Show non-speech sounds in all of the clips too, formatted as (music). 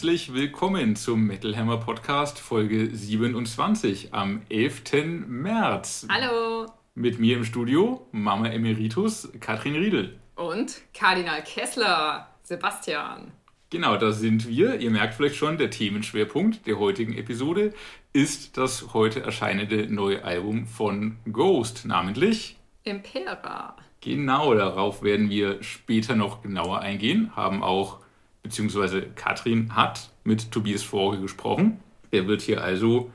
Herzlich willkommen zum Metal Hammer Podcast Folge 27 am 11. März. Hallo. Mit mir im Studio Mama Emeritus Katrin Riedel. Und Kardinal Kessler Sebastian. Genau, da sind wir. Ihr merkt vielleicht schon, der Themenschwerpunkt der heutigen Episode ist das heute erscheinende neue Album von Ghost, namentlich Impera. Genau, darauf werden wir später noch genauer eingehen, haben auch beziehungsweise Katrin hat mit Tobias Vorge gesprochen. Er wird hier also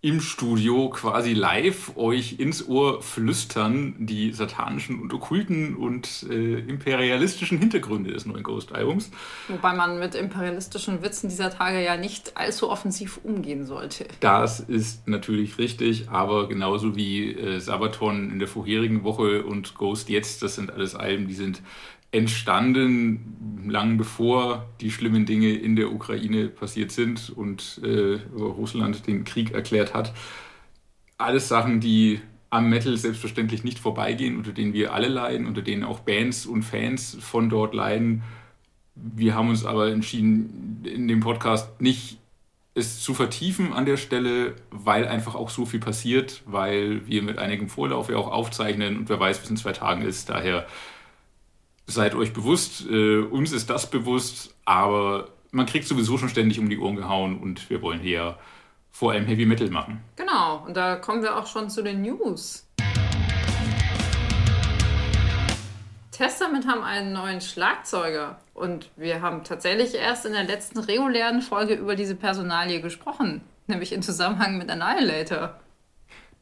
im Studio quasi live euch ins Ohr flüstern die satanischen und okkulten und äh, imperialistischen Hintergründe des neuen Ghost-Albums. Wobei man mit imperialistischen Witzen dieser Tage ja nicht allzu offensiv umgehen sollte. Das ist natürlich richtig, aber genauso wie äh, Sabaton in der vorherigen Woche und Ghost jetzt, das sind alles Alben, die sind entstanden, lang bevor die schlimmen Dinge in der Ukraine passiert sind und äh, Russland den Krieg erklärt hat. Alles Sachen, die am Metal selbstverständlich nicht vorbeigehen, unter denen wir alle leiden, unter denen auch Bands und Fans von dort leiden. Wir haben uns aber entschieden, in dem Podcast nicht es zu vertiefen an der Stelle, weil einfach auch so viel passiert, weil wir mit einigem Vorlauf ja auch aufzeichnen und wer weiß, was in zwei Tagen ist. Daher seid euch bewusst, äh, uns ist das bewusst, aber man kriegt sowieso schon ständig um die Ohren gehauen und wir wollen hier vor allem Heavy Metal machen. Genau, und da kommen wir auch schon zu den News. Testament haben einen neuen Schlagzeuger und wir haben tatsächlich erst in der letzten regulären Folge über diese Personalie gesprochen, nämlich in Zusammenhang mit Annihilator.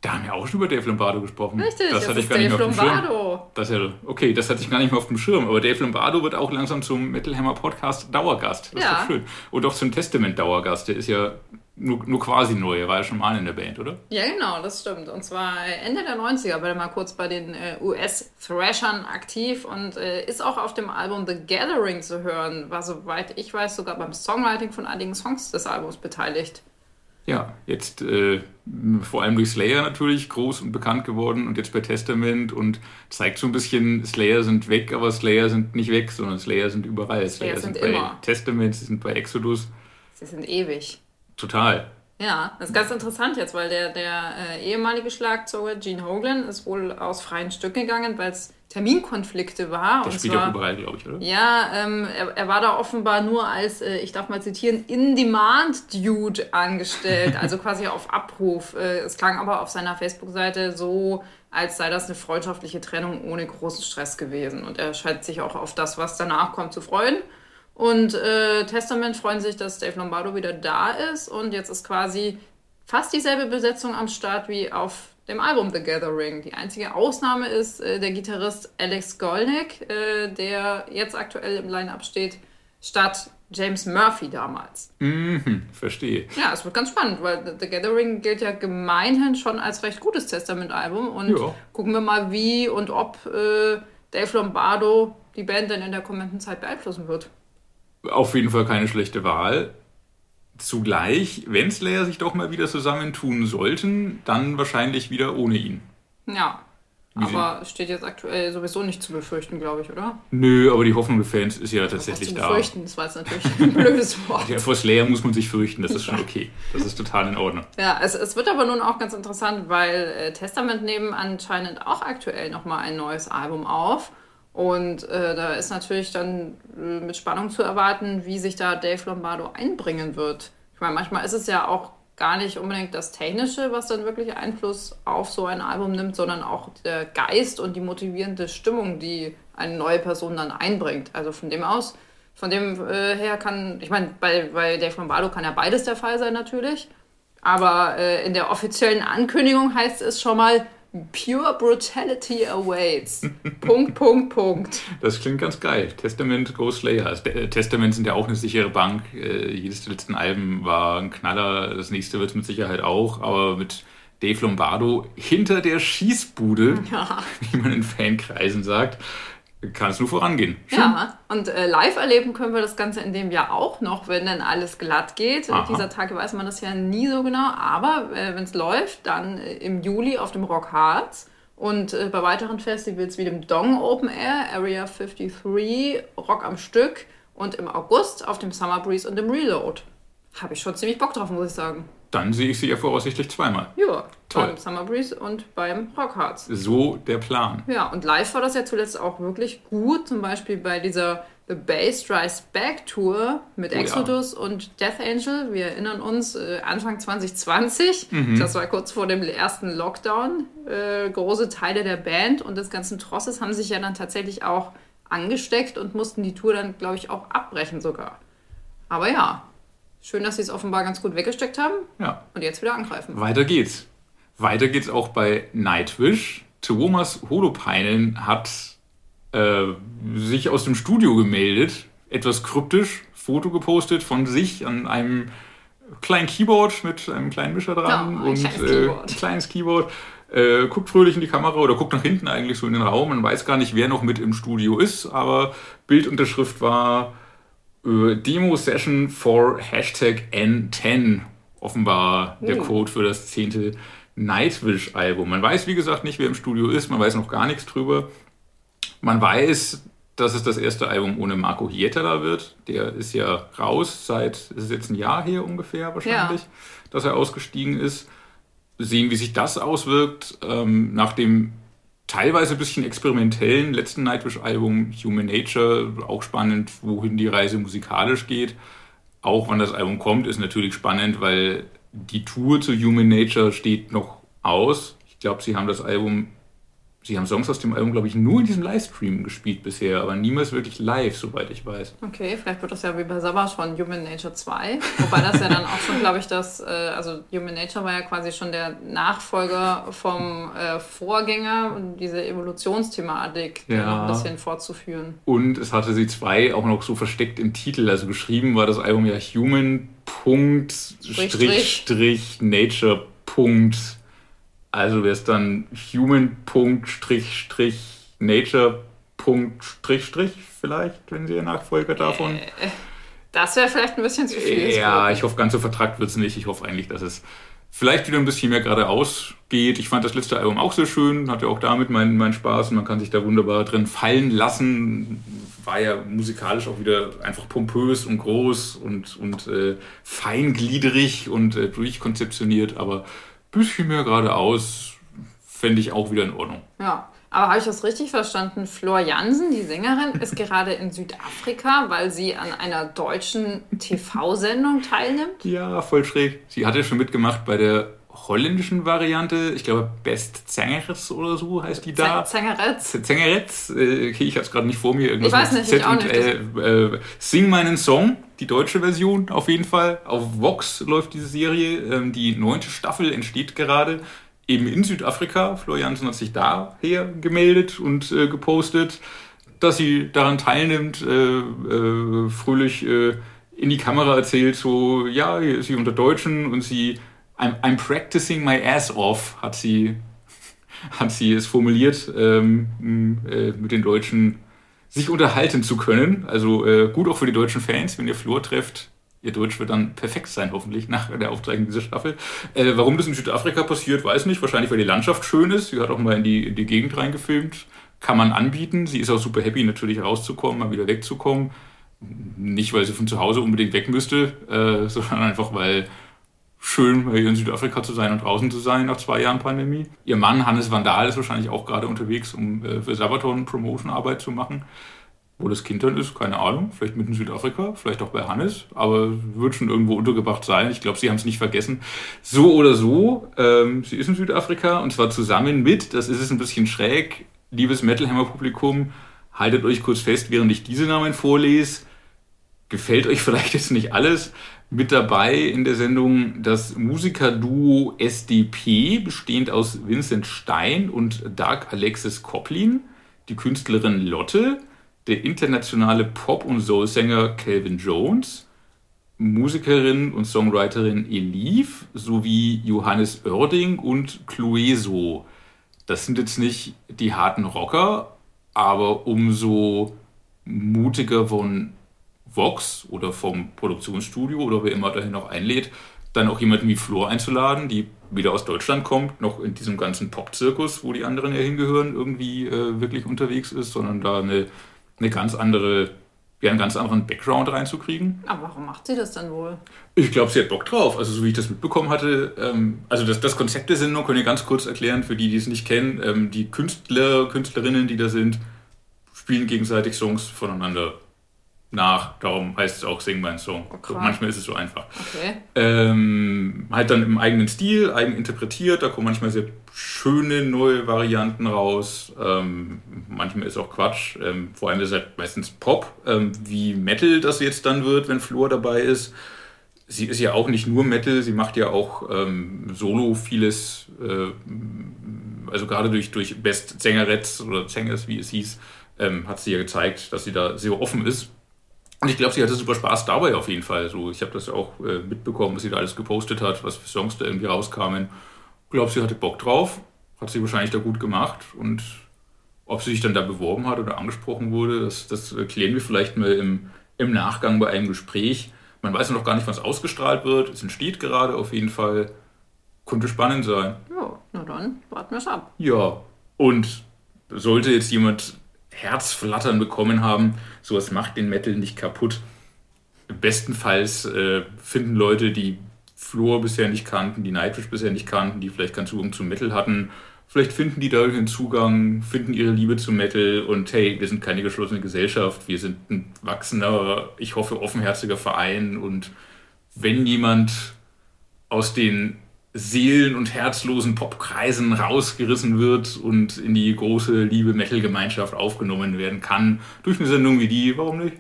Da haben wir auch schon über Dave Lombardo gesprochen. Richtig, das, hatte ich gar Dave nicht mehr auf dem Lombardo. Schirm. Das ja, okay, das hatte ich gar nicht mehr auf dem Schirm. Aber Dave Lombardo wird auch langsam zum Metal Hammer Podcast Dauergast. Das ja. ist doch schön. Und auch zum Testament Dauergast. Der ist ja nur, nur quasi neu. Er war ja schon mal in der Band, oder? Ja, genau, das stimmt. Und zwar Ende der 90er war er mal kurz bei den äh, US-Thrashern aktiv und äh, ist auch auf dem Album The Gathering zu hören. War, soweit ich weiß, sogar beim Songwriting von einigen Songs des Albums beteiligt. Ja, jetzt äh, vor allem durch Slayer natürlich groß und bekannt geworden und jetzt bei Testament und zeigt so ein bisschen, Slayer sind weg, aber Slayer sind nicht weg, sondern Slayer sind überall. Slayer, Slayer sind, sind, bei immer. Testament, sie sind bei Exodus. Sie sind ewig. Total. Ja, das ist ganz interessant jetzt, weil der, der äh, ehemalige Schlagzeuger Gene Hoglan ist wohl aus freien Stücken gegangen, weil es Terminkonflikte war. Der spielt zwar, auch überall, glaube ich, oder? Ja, ähm, er, er, war da offenbar nur als, äh, ich darf mal zitieren, In-Demand-Dude angestellt, (laughs) also quasi auf Abruf. Äh, es klang aber auf seiner Facebook-Seite so, als sei das eine freundschaftliche Trennung ohne großen Stress gewesen. Und er scheint sich auch auf das, was danach kommt, zu freuen. Und äh, Testament freuen sich, dass Dave Lombardo wieder da ist. Und jetzt ist quasi fast dieselbe Besetzung am Start wie auf dem Album The Gathering. Die einzige Ausnahme ist äh, der Gitarrist Alex Golnick, äh, der jetzt aktuell im Line-Up steht, statt James Murphy damals. Mhm, verstehe. Ja, es wird ganz spannend, weil The Gathering gilt ja gemeinhin schon als recht gutes Testament-Album. Und ja. gucken wir mal, wie und ob äh, Dave Lombardo die Band denn in der kommenden Zeit beeinflussen wird auf jeden Fall keine schlechte Wahl. Zugleich, wenn Slayer sich doch mal wieder zusammentun sollten, dann wahrscheinlich wieder ohne ihn. Ja. Wie aber sie? steht jetzt aktuell sowieso nicht zu befürchten, glaube ich, oder? Nö, aber die Hoffnung der Fans ist ja tatsächlich da. Befürchten, das war jetzt natürlich ein blödes (laughs) Wort. Ja, vor Slayer muss man sich fürchten, das ist schon okay. Das ist total in Ordnung. Ja, es, es wird aber nun auch ganz interessant, weil äh, Testament nehmen anscheinend auch aktuell nochmal ein neues Album auf. Und äh, da ist natürlich dann äh, mit Spannung zu erwarten, wie sich da Dave Lombardo einbringen wird. Ich meine, manchmal ist es ja auch gar nicht unbedingt das Technische, was dann wirklich Einfluss auf so ein Album nimmt, sondern auch der Geist und die motivierende Stimmung, die eine neue Person dann einbringt. Also von dem aus, von dem äh, her kann, ich meine, bei, bei Dave Lombardo kann ja beides der Fall sein natürlich. Aber äh, in der offiziellen Ankündigung heißt es schon mal, Pure Brutality awaits. Punkt, Punkt, Punkt. Das klingt ganz geil. Testament Ghost Slayer. Also, äh, Testament sind ja auch eine sichere Bank. Äh, jedes der letzten Alben war ein Knaller. Das nächste wird es mit Sicherheit auch. Aber mit Dave Lombardo hinter der Schießbude, ja. (laughs) wie man in Fankreisen sagt, kann es nur vorangehen. Schön. Ja, und äh, live erleben können wir das Ganze in dem Jahr auch noch, wenn dann alles glatt geht. Aha. Dieser Tage weiß man das ja nie so genau, aber äh, wenn es läuft, dann äh, im Juli auf dem Rock Hearts und äh, bei weiteren Festivals wie dem Dong Open Air, Area 53, Rock am Stück und im August auf dem Summer Breeze und dem Reload. Habe ich schon ziemlich Bock drauf, muss ich sagen. Dann sehe ich sie ja voraussichtlich zweimal. Ja, Toll. beim Summer Breeze und beim Rockhards. So der Plan. Ja, und live war das ja zuletzt auch wirklich gut. Zum Beispiel bei dieser The Bass Rise Back Tour mit oh, Exodus ja. und Death Angel. Wir erinnern uns, äh, Anfang 2020, mhm. das war kurz vor dem ersten Lockdown. Äh, große Teile der Band und des ganzen Trosses haben sich ja dann tatsächlich auch angesteckt und mussten die Tour dann, glaube ich, auch abbrechen sogar. Aber ja, schön, dass sie es offenbar ganz gut weggesteckt haben. Ja. Und jetzt wieder angreifen. Weiter geht's. Weiter geht's auch bei Nightwish. Thomas Holopeinen hat äh, sich aus dem Studio gemeldet, etwas kryptisch, Foto gepostet von sich an einem kleinen Keyboard mit einem kleinen Mischer dran oh, und kleines äh, Keyboard. kleines Keyboard. Äh, guckt fröhlich in die Kamera oder guckt nach hinten eigentlich so in den Raum. Man weiß gar nicht, wer noch mit im Studio ist, aber Bildunterschrift war äh, Demo Session for Hashtag N10. Offenbar der hm. Code für das zehnte Nightwish-Album. Man weiß, wie gesagt, nicht, wer im Studio ist, man weiß noch gar nichts drüber. Man weiß, dass es das erste Album ohne Marco Hietala wird. Der ist ja raus seit, ist es jetzt ein Jahr her ungefähr wahrscheinlich, ja. dass er ausgestiegen ist. Sehen, wie sich das auswirkt. Ähm, nach dem teilweise ein bisschen experimentellen letzten Nightwish-Album Human Nature, auch spannend, wohin die Reise musikalisch geht. Auch wann das Album kommt, ist natürlich spannend, weil die Tour zu Human Nature steht noch aus. Ich glaube, sie haben das Album Sie haben Songs aus dem Album, glaube ich, nur in diesem Livestream gespielt bisher, aber niemals wirklich live, soweit ich weiß. Okay, vielleicht wird das ja wie bei Savage von Human Nature 2. Wobei das ja dann auch schon, glaube ich, das, äh, also Human Nature war ja quasi schon der Nachfolger vom äh, Vorgänger und diese Evolutionsthematik ja. noch ein bisschen fortzuführen. Und es hatte sie zwei auch noch so versteckt im Titel, also geschrieben war das Album ja Human Punkt Strich Strich Nature Punkt also wäre es dann human.nature. vielleicht, wenn Sie Ihr Nachfolger davon. Äh, das wäre vielleicht ein bisschen zu viel. Ja, ich hoffe, ganz so vertrackt wird es nicht. Ich hoffe eigentlich, dass es vielleicht wieder ein bisschen mehr geradeaus geht. Ich fand das letzte Album auch sehr schön, hatte auch damit meinen, meinen Spaß und man kann sich da wunderbar drin fallen lassen. War ja musikalisch auch wieder einfach pompös und groß und, und äh, feingliedrig und äh, durchkonzeptioniert, aber bisschen mehr geradeaus fände ich auch wieder in Ordnung. Ja. Aber habe ich das richtig verstanden? Flor Jansen, die Sängerin, ist (laughs) gerade in Südafrika, weil sie an einer deutschen TV-Sendung teilnimmt? Ja, voll schräg. Sie hatte schon mitgemacht bei der holländischen Variante. Ich glaube, Best Zengeres oder so heißt die da. Zengeretz. Zengeretz. Äh, okay, ich habe es gerade nicht vor mir. Irgendwas ich weiß nicht, Z ich auch nicht. Äh, äh, Sing meinen Song, die deutsche Version auf jeden Fall. Auf Vox läuft diese Serie. Ähm, die neunte Staffel entsteht gerade. Eben in Südafrika. Florian hat sich daher gemeldet und äh, gepostet, dass sie daran teilnimmt, äh, äh, fröhlich in die Kamera erzählt, so, ja, sie unter Deutschen und sie I'm, I'm practicing my ass off, hat sie, (laughs) hat sie es formuliert, ähm, äh, mit den Deutschen sich unterhalten zu können. Also äh, gut auch für die deutschen Fans, wenn ihr Flur trefft. Ihr Deutsch wird dann perfekt sein, hoffentlich, nach der Aufzeichnung dieser Staffel. Äh, warum das in Südafrika passiert, weiß nicht. Wahrscheinlich, weil die Landschaft schön ist. Sie hat auch mal in die, in die Gegend reingefilmt. Kann man anbieten. Sie ist auch super happy, natürlich rauszukommen, mal wieder wegzukommen. Nicht, weil sie von zu Hause unbedingt weg müsste, äh, (laughs) sondern einfach, weil schön, hier in Südafrika zu sein und draußen zu sein nach zwei Jahren Pandemie. Ihr Mann Hannes Vandal ist wahrscheinlich auch gerade unterwegs, um äh, für Sabaton Promotion-Arbeit zu machen. Wo das Kind dann ist, keine Ahnung. Vielleicht mitten in Südafrika, vielleicht auch bei Hannes, aber wird schon irgendwo untergebracht sein. Ich glaube, sie haben es nicht vergessen. So oder so, ähm, sie ist in Südafrika und zwar zusammen mit, das ist es ein bisschen schräg, liebes Metalhammer-Publikum, haltet euch kurz fest, während ich diese Namen vorlese. Gefällt euch (laughs) vielleicht jetzt nicht alles, mit dabei in der Sendung das Musikerduo SDP, bestehend aus Vincent Stein und Dark Alexis Koplin, die Künstlerin Lotte, der internationale Pop- und Soul-Sänger Calvin Jones, Musikerin und Songwriterin Elif sowie Johannes Oerding und Clueso. Das sind jetzt nicht die harten Rocker, aber umso mutiger von Vox oder vom Produktionsstudio oder wer immer dahin noch einlädt, dann auch jemanden wie Flor einzuladen, die wieder aus Deutschland kommt, noch in diesem ganzen Pop-Zirkus, wo die anderen ja hingehören, irgendwie äh, wirklich unterwegs ist, sondern da eine, eine ganz andere ja einen ganz anderen Background reinzukriegen. Aber warum macht sie das dann wohl? Ich glaube, sie hat Bock drauf. Also so wie ich das mitbekommen hatte, ähm, also das, das Konzept der Sendung könnt ihr ganz kurz erklären für die, die es nicht kennen. Ähm, die Künstler, Künstlerinnen, die da sind, spielen gegenseitig Songs voneinander nach. Darum heißt es auch Sing mein Song. Okay. So, manchmal ist es so einfach. Okay. Ähm, halt dann im eigenen Stil, eigen interpretiert. Da kommen manchmal sehr schöne neue Varianten raus. Ähm, manchmal ist auch Quatsch. Ähm, vor allem ist es halt meistens Pop, ähm, wie Metal das jetzt dann wird, wenn Flor dabei ist. Sie ist ja auch nicht nur Metal, sie macht ja auch ähm, solo vieles, äh, also gerade durch, durch Best Sängeretz oder Sängers, wie es hieß, ähm, hat sie ja gezeigt, dass sie da sehr offen ist. Und ich glaube, sie hatte super Spaß dabei auf jeden Fall. So, ich habe das auch äh, mitbekommen, was sie da alles gepostet hat, was für Songs da irgendwie rauskamen. Ich glaube, sie hatte Bock drauf, hat sie wahrscheinlich da gut gemacht und ob sie sich dann da beworben hat oder angesprochen wurde, das, das klären wir vielleicht mal im, im Nachgang bei einem Gespräch. Man weiß noch gar nicht, was ausgestrahlt wird. Es entsteht gerade auf jeden Fall. Könnte spannend sein. Ja, na dann warten wir es ab. Ja, und sollte jetzt jemand Herzflattern bekommen haben, sowas macht den Metal nicht kaputt. Bestenfalls äh, finden Leute, die Floor bisher nicht kannten, die Nightwish bisher nicht kannten, die vielleicht keinen Zugang zum Metal hatten, vielleicht finden die dadurch einen Zugang, finden ihre Liebe zum Metal und hey, wir sind keine geschlossene Gesellschaft, wir sind ein wachsender, ich hoffe, offenherziger Verein und wenn jemand aus den seelen- und herzlosen Popkreisen rausgerissen wird und in die große liebe Metal-Gemeinschaft aufgenommen werden kann, durch eine Sendung wie die, warum nicht?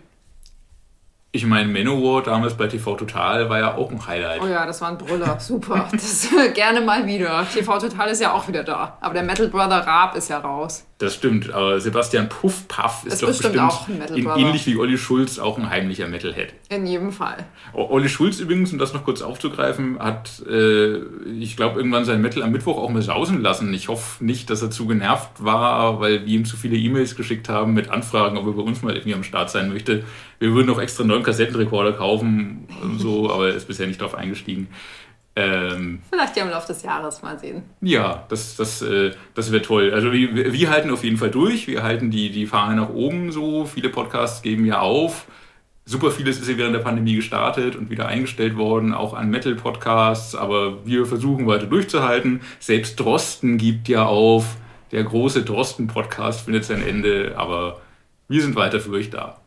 Ich meine, Manowar damals bei TV Total war ja auch ein Highlight. Oh ja, das war ein Brüller. Super. Das äh, gerne mal wieder. TV Total ist ja auch wieder da. Aber der Metal Brother Raab ist ja raus. Das stimmt, aber Sebastian Puffpaff ist, Ist doch bestimmt bestimmt, ähnlich wie Olli Schulz auch ein heimlicher Metalhead. In jedem Fall. Olli Schulz übrigens, um das noch kurz aufzugreifen, hat, äh, ich glaube, irgendwann sein Metal am Mittwoch auch mal sausen lassen. Ich hoffe nicht, dass er zu genervt war, weil wir ihm zu viele E-Mails geschickt haben mit Anfragen, ob er bei uns mal irgendwie am Start sein möchte. Wir würden auch extra einen neuen Kassettenrekorder kaufen und so, (laughs) aber er ist bisher nicht darauf eingestiegen. Ähm, Vielleicht ja im Laufe des Jahres mal sehen. ja, das, das, äh, das wäre toll. Also wir, wir halten auf jeden Fall durch. Wir halten die, die Fahne nach oben so. Viele Podcasts geben ja auf. Super vieles ist ja während der Pandemie gestartet und wieder eingestellt worden, auch an Metal-Podcasts. Aber wir versuchen weiter durchzuhalten. Selbst Drosten gibt ja auf. Der große Drosten-Podcast findet sein Ende. Aber wir sind weiter für euch da.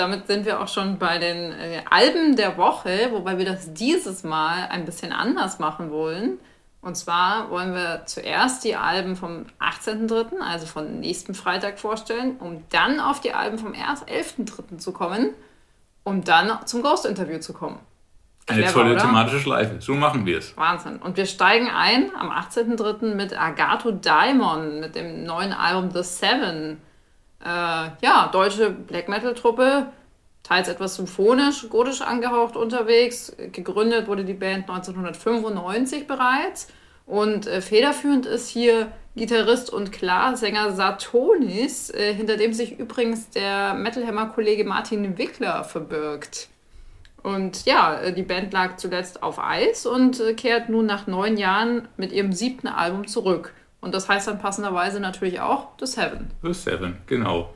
Damit sind wir auch schon bei den äh, Alben der Woche, wobei wir das dieses Mal ein bisschen anders machen wollen. Und zwar wollen wir zuerst die Alben vom 18.03., also von nächsten Freitag vorstellen, um dann auf die Alben vom 11.03. zu kommen, um dann zum Ghost-Interview zu kommen. Eine Clever, tolle oder? thematische Schleife. So machen wir es. Wahnsinn. Und wir steigen ein am 18.03. mit Agato Daimon, mit dem neuen Album The Seven. Äh, ja, deutsche Black Metal-Truppe, teils etwas symphonisch, gotisch angehaucht unterwegs. Gegründet wurde die Band 1995 bereits. Und äh, federführend ist hier Gitarrist und Klarsänger Satonis, äh, hinter dem sich übrigens der Metalhammer-Kollege Martin Wickler verbirgt. Und ja, äh, die Band lag zuletzt auf Eis und äh, kehrt nun nach neun Jahren mit ihrem siebten Album zurück. Und das heißt dann passenderweise natürlich auch The Seven. The Seven, genau.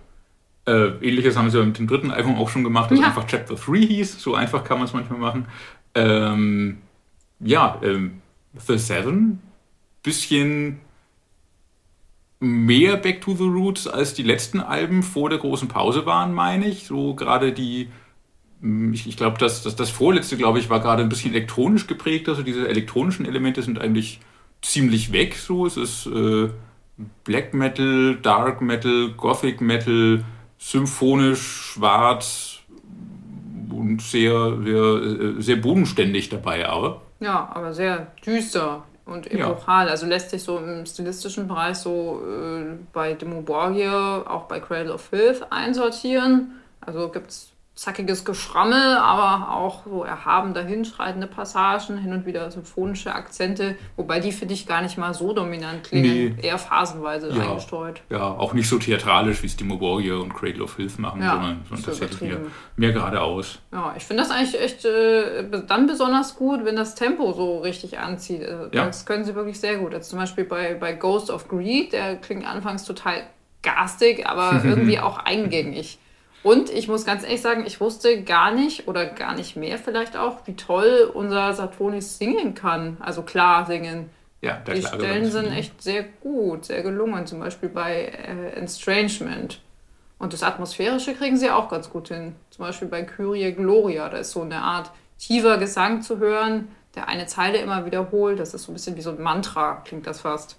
Äh, Ähnliches haben sie mit dem dritten Album auch schon gemacht, das Ja. einfach Chapter 3 hieß. So einfach kann man es manchmal machen. Ähm, ja, ähm, The Seven, bisschen mehr Back to the Roots als die letzten Alben vor der großen Pause waren, meine ich. So gerade die, mh, ich, ich glaube, das, das, das vorletzte, glaube ich, war gerade ein bisschen elektronisch geprägt. Also diese elektronischen Elemente sind eigentlich ziemlich weg. So, es ist äh, Black Metal, Dark Metal, Gothic Metal, symphonisch, schwarz und sehr, sehr, äh, sehr bodenständig dabei, aber. Ja, aber sehr düster und Ja. epochal. Also lässt sich so im stilistischen Bereich so äh, bei Demo Borgir, auch bei Cradle of Filth einsortieren. Also gibt es zackiges Geschrammel, aber auch so erhaben dahinschreitende Passagen, hin und wieder symphonische Akzente, wobei die finde ich gar nicht mal so dominant klingen, Nee. eher phasenweise Ja. eingestreut. Ja, auch nicht so theatralisch, wie es Timo Borgir und Cradle of Filth machen, Ja, sondern, sondern so tatsächlich mehr, mehr geradeaus. Ja, ich finde das eigentlich echt äh, dann besonders gut, wenn das Tempo so richtig anzieht. Also Ja. Das können sie wirklich sehr gut. Also zum Beispiel bei, bei Ghost of Greed, der klingt anfangs total garstig, aber (laughs) irgendwie auch eingängig. Und ich muss ganz ehrlich sagen, ich wusste gar nicht oder gar nicht mehr vielleicht auch, wie toll unser Satonis singen kann. Also klar singen. Ja, der Die Stellen sind echt sehr gut, sehr gelungen. Zum Beispiel bei äh, Estrangement. Und das Atmosphärische kriegen sie auch ganz gut hin. Zum Beispiel bei Kyrie Gloria, da ist so eine Art tiefer Gesang zu hören, der eine Zeile immer wiederholt. Das ist so ein bisschen wie so ein Mantra, klingt das fast.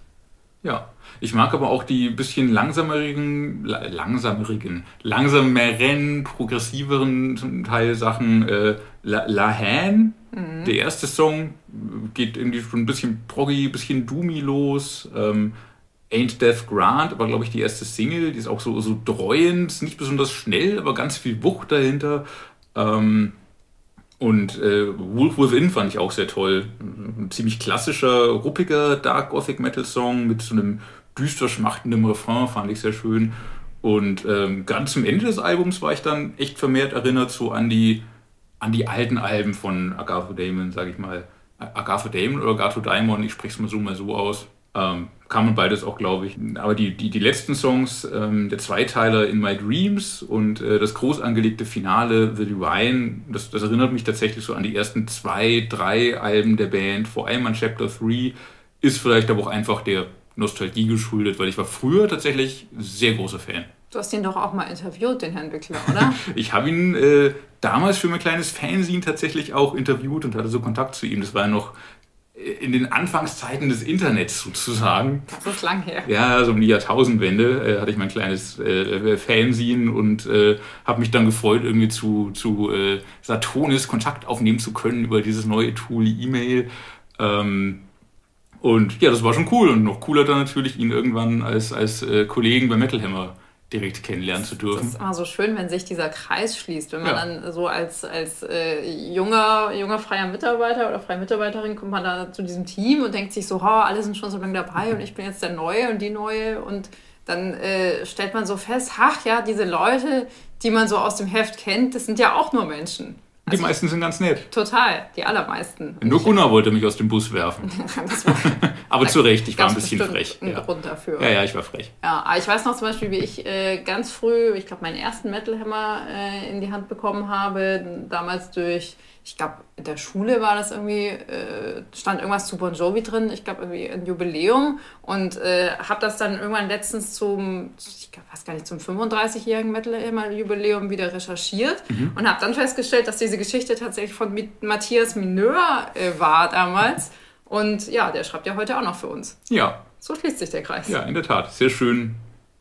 Ja, ich mag aber auch die bisschen langsamerigen, langsamerigen, langsameren, progressiveren Teilsachen. Äh, La, La Han, mhm. der erste Song, geht irgendwie schon ein bisschen proggy, ein bisschen doomy los. Ähm, Ain't Death Grant, aber glaube ich die erste Single, die ist auch so, so dreuend, nicht besonders schnell, aber ganz viel Wucht dahinter. Ähm, und äh, Wolf Within fand ich auch sehr toll. Ein ziemlich klassischer, ruppiger Dark Gothic Metal Song mit so einem düster schmachtenden Refrain fand ich sehr schön. Und ähm, ganz zum Ende des Albums war ich dann echt vermehrt erinnert so an die, an die alten Alben von Agatho Damon, sage ich mal. Agatho Damon oder Agatho Daimon, ich spreche es mal so mal so aus. Ähm, kann man beides auch, glaube ich. Aber die, die, die letzten Songs, ähm, der Zweiteiler In My Dreams und äh, das groß angelegte Finale The Divine, das, das erinnert mich tatsächlich so an die ersten zwei, drei Alben der Band, vor allem an Chapter 3, ist vielleicht aber auch einfach der Nostalgie geschuldet, weil ich war früher tatsächlich sehr großer Fan. Du hast ihn doch auch mal interviewt, den Herrn Wickler, oder? (laughs) ich habe ihn äh, damals für mein kleines Fanzine tatsächlich auch interviewt und hatte so Kontakt zu ihm. Das war ja noch in den Anfangszeiten des Internets sozusagen. Das ist lang her. Ja, so um die Jahrtausendwende äh, hatte ich mein kleines äh, Fanzine und äh, habe mich dann gefreut, irgendwie zu, zu äh, Satonis Kontakt aufnehmen zu können über dieses neue Tool E-Mail. Ähm, und ja, das war schon cool und noch cooler dann natürlich, ihn irgendwann als, als äh, Kollegen bei Metal Hammer direkt kennenlernen zu dürfen. Das ist immer so schön, wenn sich dieser Kreis schließt, wenn man ja. dann so als, als äh, junger, junger freier Mitarbeiter oder freie Mitarbeiterin kommt man da zu diesem Team und denkt sich so, oh, alle sind schon so lange dabei und ich bin jetzt der Neue und die Neue und dann äh, stellt man so fest, ach ja, diese Leute, die man so aus dem Heft kennt, das sind ja auch nur Menschen. Also, die meisten sind ganz nett. Total, die allermeisten. Nur Gunnar wollte mich aus dem Bus werfen. (laughs) (laughs) aber zu Recht, ich war ein bisschen frech. Ein ja. Grund dafür. Ja, ja, ich war frech. Ja, aber ich weiß noch zum Beispiel, wie ich äh, ganz früh, ich glaube, meinen ersten Metal Hammer äh, in die Hand bekommen habe, damals durch ich glaube, in der Schule war das irgendwie, äh, stand irgendwas zu Bon Jovi drin, ich glaube irgendwie ein Jubiläum und äh, habe das dann irgendwann letztens zum, ich weiß gar nicht, zum 35-jährigen Metal-Jubiläum wieder recherchiert mhm. und habe dann festgestellt, dass diese Geschichte tatsächlich von Matthias Mineur äh, war damals und ja, der schreibt ja heute auch noch für uns. Ja. So schließt sich der Kreis. Ja, in der Tat. Sehr schön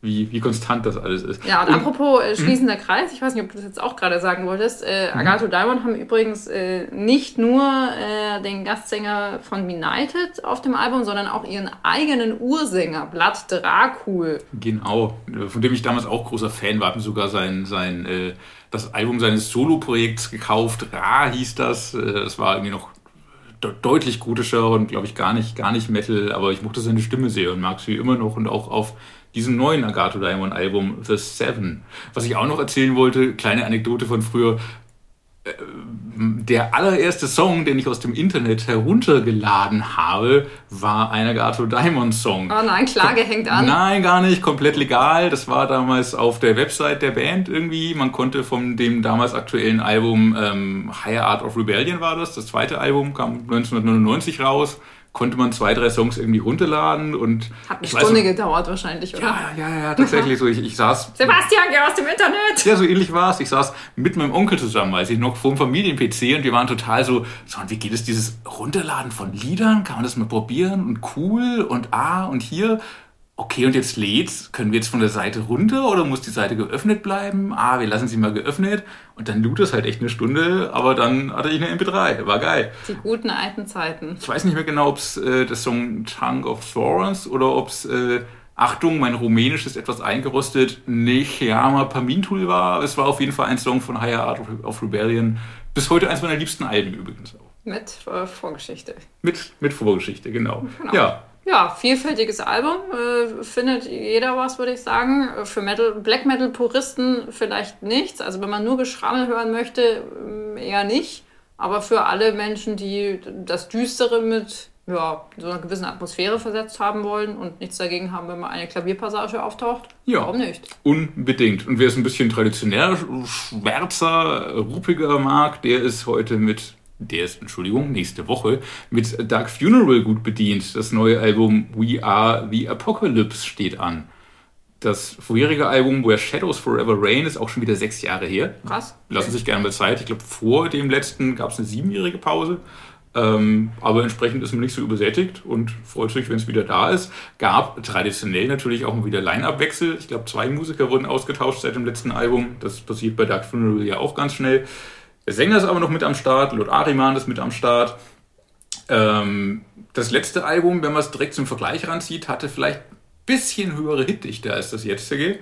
wie, wie konstant das alles ist. Ja, und, und apropos äh, schließender Kreis, ich weiß nicht, ob du das jetzt auch gerade sagen wolltest, äh, mhm. Agatho Diamond haben übrigens äh, nicht nur äh, den Gastsänger von Benighted auf dem Album, sondern auch ihren eigenen Ursänger, Blood Dracul. Genau, von dem ich damals auch großer Fan war, hatten sogar sein, sein äh, das Album seines Solo-Projekts gekauft, Ra hieß das, äh, das war irgendwie noch deutlich gotischer und glaube ich gar nicht, gar nicht Metal, aber ich mochte seine Stimme sehr und mag sie immer noch und auch auf diesem neuen Agatho Diamond Album The Seven. Was ich auch noch erzählen wollte, kleine Anekdote von früher. Äh, der allererste Song, den ich aus dem Internet heruntergeladen habe, war ein Agatho Diamond Song. Oh nein, Klage hängt an. Nein, gar nicht, komplett legal. Das war damals auf der Website der Band irgendwie. Man konnte von dem damals aktuellen Album ähm, Higher Art of Rebellion war das, das zweite Album, kam 1999 raus konnte man zwei, drei Songs irgendwie runterladen und. Hat eine Stunde weiß, gedauert wahrscheinlich, oder? Ja, ja, ja, tatsächlich so. Ich, ich saß. Sebastian, geh aus dem Internet! Ja, so ähnlich war es. Ich saß mit meinem Onkel zusammen, weiß ich noch, vor dem Familien-PC und wir waren total so, so, und wie geht es dieses Runterladen von Liedern? Kann man das mal probieren? Und cool und ah und hier okay, und jetzt lädt's, können wir jetzt von der Seite runter oder muss die Seite geöffnet bleiben? Ah, wir lassen sie mal geöffnet. Und dann lud es halt echt eine Stunde, aber dann hatte ich eine MP3. War geil. Die guten alten Zeiten. Ich weiß nicht mehr genau, ob es äh, das Song Tongue of Thorns oder ob es, äh, Achtung, mein Rumänisch ist etwas eingerostet, Nechama Pamintul war. Es war auf jeden Fall ein Song von Higher Art of Rebellion. Bis heute eins meiner liebsten Alben übrigens auch. Mit äh, Vorgeschichte. Mit, mit Vorgeschichte, genau. genau. Ja, ja, vielfältiges Album. Äh, findet jeder was, würde ich sagen. Für Metal, Black Metal Puristen vielleicht nichts. Also wenn man nur Geschrammel hören möchte, mm, eher nicht. Aber für alle Menschen, die das Düstere mit ja, so einer gewissen Atmosphäre versetzt haben wollen und nichts dagegen haben, wenn mal eine Klavierpassage auftaucht. Ja. Warum nicht? Unbedingt. Und wer es ein bisschen traditioneller, schwärzer, ruppiger mag, der ist heute mit, der ist, Entschuldigung, nächste Woche mit Dark Funeral gut bedient. Das neue Album We Are the Apocalypse steht an. Das vorherige Album Where Shadows Forever Rain ist auch schon wieder sechs Jahre her. Krass. Lassen sich gerne mal Zeit. Ich glaube, vor dem letzten gab es eine siebenjährige Pause. Ähm, aber entsprechend ist man nicht so übersättigt und freut sich, wenn es wieder da ist. Gab traditionell natürlich auch mal wieder Line-Up-Wechsel. Ich glaube, zwei Musiker wurden ausgetauscht seit dem letzten Album. Das passiert bei Dark Funeral ja auch ganz schnell. Der Sänger ist aber noch mit am Start, Lord Ariman ist mit am Start. Ähm, das letzte Album, wenn man es direkt zum Vergleich ranzieht, hatte vielleicht ein bisschen höhere Hitdichte als das jetzige.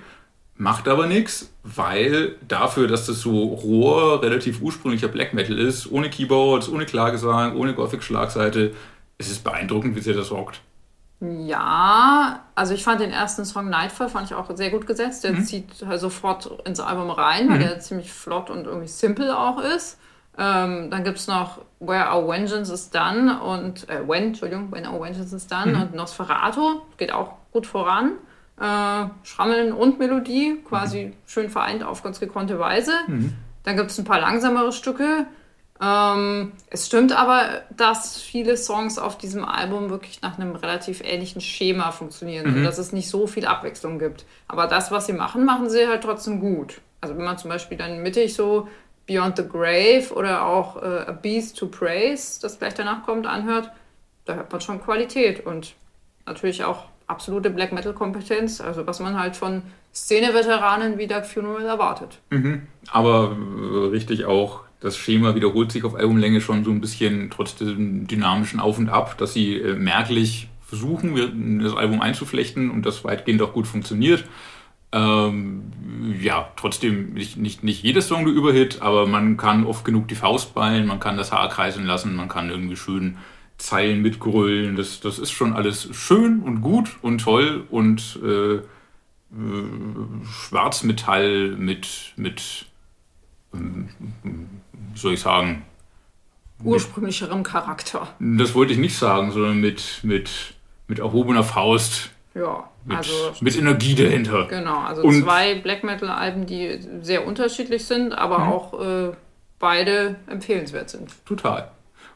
Macht aber nichts, weil dafür, dass das so roher, relativ ursprünglicher Black Metal ist, ohne Keyboards, ohne Klagesang, ohne Gothic-Schlagseite, ist es beeindruckend, wie sehr das rockt. Ja, also ich fand den ersten Song Nightfall fand ich auch sehr gut gesetzt. Der zieht halt sofort ins Album rein, weil der ziemlich flott und irgendwie simple auch ist. Ähm, dann gibt es noch Where Our Vengeance is Done und äh, When, Entschuldigung, When Our Vengeance is Done und Nosferatu, geht auch gut voran. Äh, Schrammeln und Melodie, quasi schön vereint auf ganz gekonnte Weise. Dann gibt es ein paar langsamere Stücke. Ähm, es stimmt aber, dass viele Songs auf diesem Album wirklich nach einem relativ ähnlichen Schema funktionieren und dass es nicht so viel Abwechslung gibt. Aber das, was sie machen, machen sie halt trotzdem gut. Also wenn man zum Beispiel dann mittig so Beyond the Grave oder auch äh, A Beast to Praise, das gleich danach kommt, anhört, da hört man schon Qualität und natürlich auch absolute Black Metal Kompetenz, also was man halt von Szene-Veteranen wie Dark Funeral erwartet. Aber äh, richtig auch, das Schema wiederholt sich auf Albumlänge schon so ein bisschen trotz dem dynamischen Auf und Ab, dass sie äh, merklich versuchen, das Album einzuflechten und das weitgehend auch gut funktioniert. Ähm, ja, trotzdem nicht, nicht, nicht jedes Song der Überhit, aber man kann oft genug die Faust ballen, man kann das Haar kreisen lassen, man kann irgendwie schön Zeilen mitgrölen. Das, das ist schon alles schön und gut und toll und äh, äh, Schwarzmetall mit, mit ähm, soll ich sagen, Ursprünglicherem Charakter. das wollte ich nicht sagen, sondern mit, mit, mit erhobener Faust, Ja, mit, also mit Energie dahinter. genau, also Und- zwei Black Metal Alben, die sehr unterschiedlich sind, aber Mhm. auch äh, beide empfehlenswert sind. Total.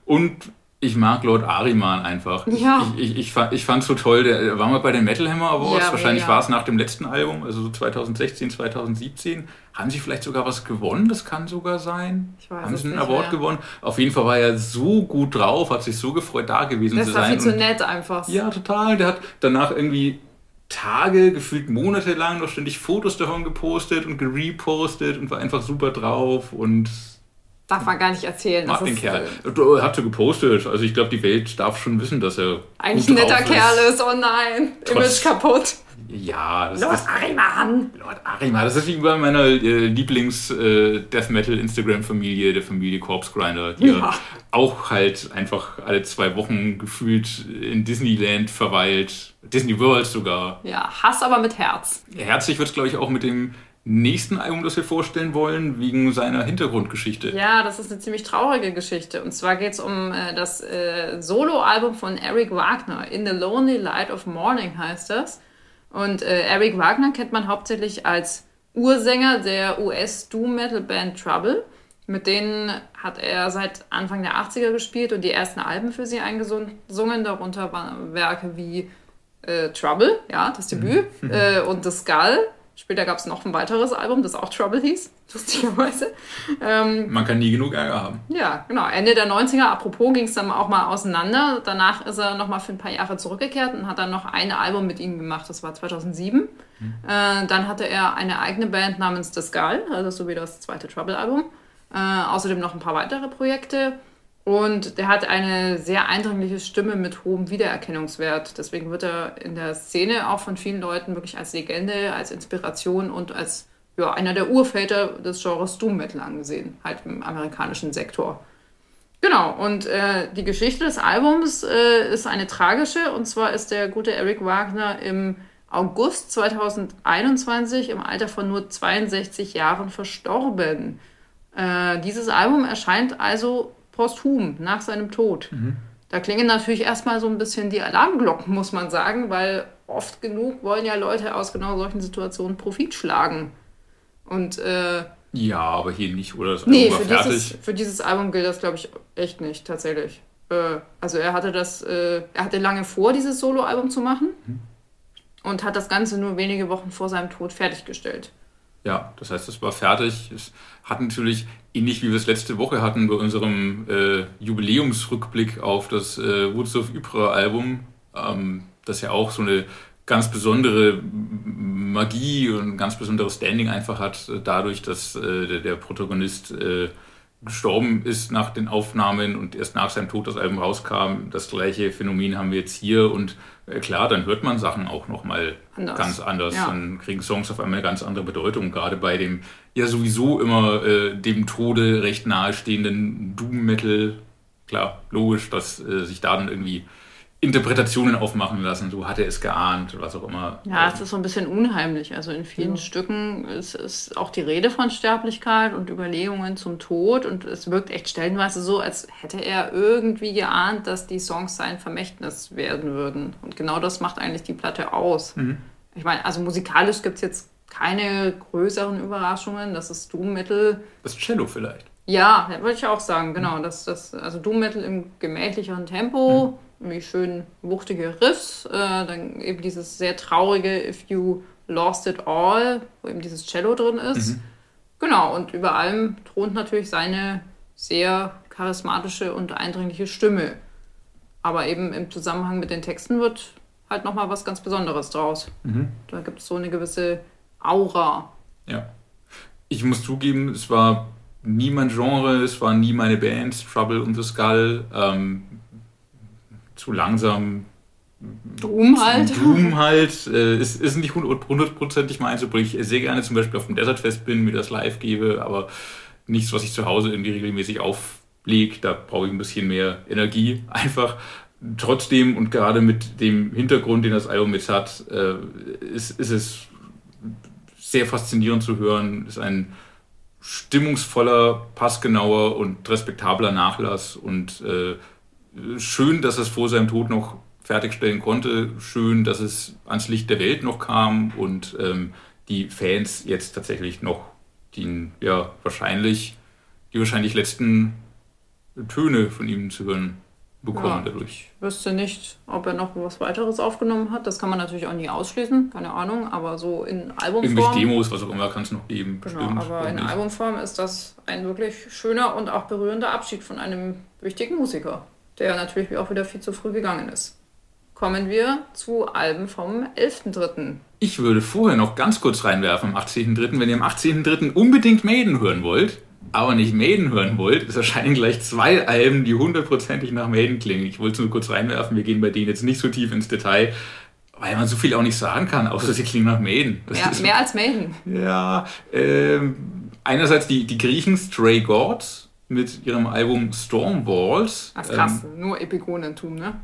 Und ich mag Lord Ariman einfach. Ja. Ich, ich, ich, ich fand es so toll, der war mal bei den Metal Hammer Awards, Ja, wahrscheinlich mega. war es nach dem letzten Album, also so 2016, 2017. Haben sie vielleicht sogar was gewonnen? Das kann sogar sein. Ich weiß Haben sie einen Award mehr. gewonnen? Auf jeden Fall war er so gut drauf, hat sich so gefreut, da gewesen Das zu war sein. viel zu nett einfach. Ja, total. Der hat danach irgendwie Tage, gefühlt monatelang noch ständig Fotos davon gepostet und gerepostet und war einfach super drauf und Darf man gar nicht erzählen. mag das den Kerl. äh, Du hat so gepostet. Also ich glaube, die Welt darf schon wissen, dass er Eigentlich ein gut netter drauf Kerl ist, oh nein, Trotz- Image kaputt. Ja, das Los, ist Ariman! Lord Arima. Das ist wie bei meiner äh, Lieblings-Death Metal Instagram-Familie, der Familie Corpse Grinder, die ja. auch halt einfach alle zwei Wochen gefühlt in Disneyland verweilt. Disney World sogar. Ja, Hass aber mit Herz. Herzlich wird es, glaube ich, auch mit dem nächsten Album, das wir vorstellen wollen, wegen seiner Hintergrundgeschichte. Ja, das ist eine ziemlich traurige Geschichte. Und zwar geht es um äh, das äh, Soloalbum von Eric Wagner. In the Lonely Light of Morning heißt das. Und äh, Eric Wagner kennt man hauptsächlich als Ursänger der US-Doom-Metal-Band Trouble. Mit denen hat er seit Anfang der 80er gespielt und die ersten Alben für sie eingesungen. Darunter waren Werke wie äh, Trouble, ja, das Debüt, äh, und The Skull. Später gab es noch ein weiteres Album, das auch Trouble hieß, (laughs) lustigerweise. Ähm, Man kann nie genug Ärger haben. ja, genau. Ende der 90er, apropos, ging es dann auch mal auseinander. Danach ist er noch mal für ein paar Jahre zurückgekehrt und hat dann noch ein Album mit ihm gemacht. Das war 2007. Äh, dann hatte er eine eigene Band namens The Skull, also so wie das zweite Trouble-Album. Äh, außerdem noch ein paar weitere Projekte. Und der hat eine sehr eindringliche Stimme mit hohem Wiedererkennungswert. Deswegen wird er in der Szene auch von vielen Leuten wirklich als Legende, als Inspiration und als ja, einer der Urväter des Genres Doom Metal angesehen, halt im amerikanischen Sektor. Genau, und äh, die Geschichte des Albums äh, ist eine tragische. Und zwar ist der gute Eric Wagner im August 2021 im Alter von nur 62 Jahren verstorben. Äh, dieses Album erscheint also posthum nach seinem Tod. da klingen natürlich erstmal so ein bisschen die Alarmglocken, muss man sagen, weil oft genug wollen ja Leute aus genau solchen Situationen Profit schlagen. Und äh, ja, aber hier nicht, oder? Das nee, für dieses, für dieses Album gilt das, glaube ich, echt nicht, tatsächlich. Äh, also er hatte das, äh, er hatte lange vor, dieses Soloalbum zu machen hm. und hat das Ganze nur wenige Wochen vor seinem Tod fertiggestellt. Ja, das heißt, es war fertig. Es hat natürlich, ähnlich wie wir es letzte Woche hatten bei unserem äh, Jubiläumsrückblick auf das äh, Woods of Ypres Album, ähm, das ja auch so eine ganz besondere Magie und ein ganz besonderes Standing einfach hat, äh, dadurch, dass äh, der, Protagonist äh, gestorben ist nach den Aufnahmen und erst nach seinem Tod das Album rauskam. Das gleiche Phänomen haben wir jetzt hier und äh, klar, dann hört man Sachen auch nochmal ganz anders. Ja. Dann kriegen Songs auf einmal eine ganz andere Bedeutung, gerade bei dem ja sowieso immer äh, dem Tode recht nahestehenden Doom Metal. Klar, logisch, dass äh, sich da dann irgendwie Interpretationen aufmachen lassen. So hat er es geahnt, was auch immer. Ja, es ist so ein bisschen unheimlich. Also in vielen ja. Stücken ist, ist auch die Rede von Sterblichkeit und Überlegungen zum Tod. Und es wirkt echt stellenweise so, als hätte er irgendwie geahnt, dass die Songs sein Vermächtnis werden würden. Und genau das macht eigentlich die Platte aus. Mhm. Ich meine, also musikalisch gibt es jetzt keine größeren Überraschungen. Das ist Doom Metal. Das Cello vielleicht. Ja, würde ich auch sagen, genau. Das, das, also Doom Metal im gemächlicheren Tempo. Mhm irgendwie schön wuchtige Riffs, äh, dann eben dieses sehr traurige If You Lost It All, wo eben dieses Cello drin ist. Mhm. Genau, und über allem thront natürlich seine sehr charismatische und eindringliche Stimme. Aber eben im Zusammenhang mit den Texten wird halt nochmal was ganz Besonderes draus. Mhm. Da gibt es so eine gewisse Aura. Ja. Ich muss zugeben, es war nie mein Genre, es war nie meine Band, Trouble und The Skull. Ähm, zu langsam. Doom halt. Doom (laughs) halt. Äh, ist, ist nicht hundertprozentig meins, obwohl ich sehr gerne zum Beispiel auf dem Desertfest bin, mir das live gebe, aber nichts, was ich zu Hause irgendwie regelmäßig auflege. Da brauche ich ein bisschen mehr Energie (laughs) einfach. Trotzdem und gerade mit dem Hintergrund, den das Album jetzt hat, äh, ist, ist es sehr faszinierend zu hören. Ist ein stimmungsvoller, passgenauer und respektabler Nachlass und äh, schön, dass es vor seinem Tod noch fertigstellen konnte. Schön, dass es ans Licht der Welt noch kam und ähm, die Fans jetzt tatsächlich noch die, ja, wahrscheinlich, die wahrscheinlich letzten Töne von ihm zu hören bekommen ja, dadurch. Ich wüsste nicht, ob er noch was weiteres aufgenommen hat. Das kann man natürlich auch nie ausschließen, keine Ahnung, aber so in Albumform. Irgendwelche Demos, was auch immer, kann es noch geben. Genau, bestimmt, aber in nicht. Albumform ist das ein wirklich schöner und auch berührender Abschied von einem wichtigen Musiker der natürlich auch wieder viel zu früh gegangen ist. Kommen wir zu Alben vom 11.3. Ich würde vorher noch ganz kurz reinwerfen am 18.3. Wenn ihr am 18.3. unbedingt Maiden hören wollt, aber nicht Maiden hören wollt, es erscheinen gleich zwei Alben, die hundertprozentig nach Maiden klingen. Ich wollte es nur kurz reinwerfen, wir gehen bei denen jetzt nicht so tief ins Detail, weil man so viel auch nicht sagen kann, außer sie klingen nach Maiden. Das ja, mehr als Maiden. Ja, äh, einerseits die, die Griechen Stray Gods, mit ihrem Album Stormballs. Ach krass, ähm, nur Epigonentum, ne?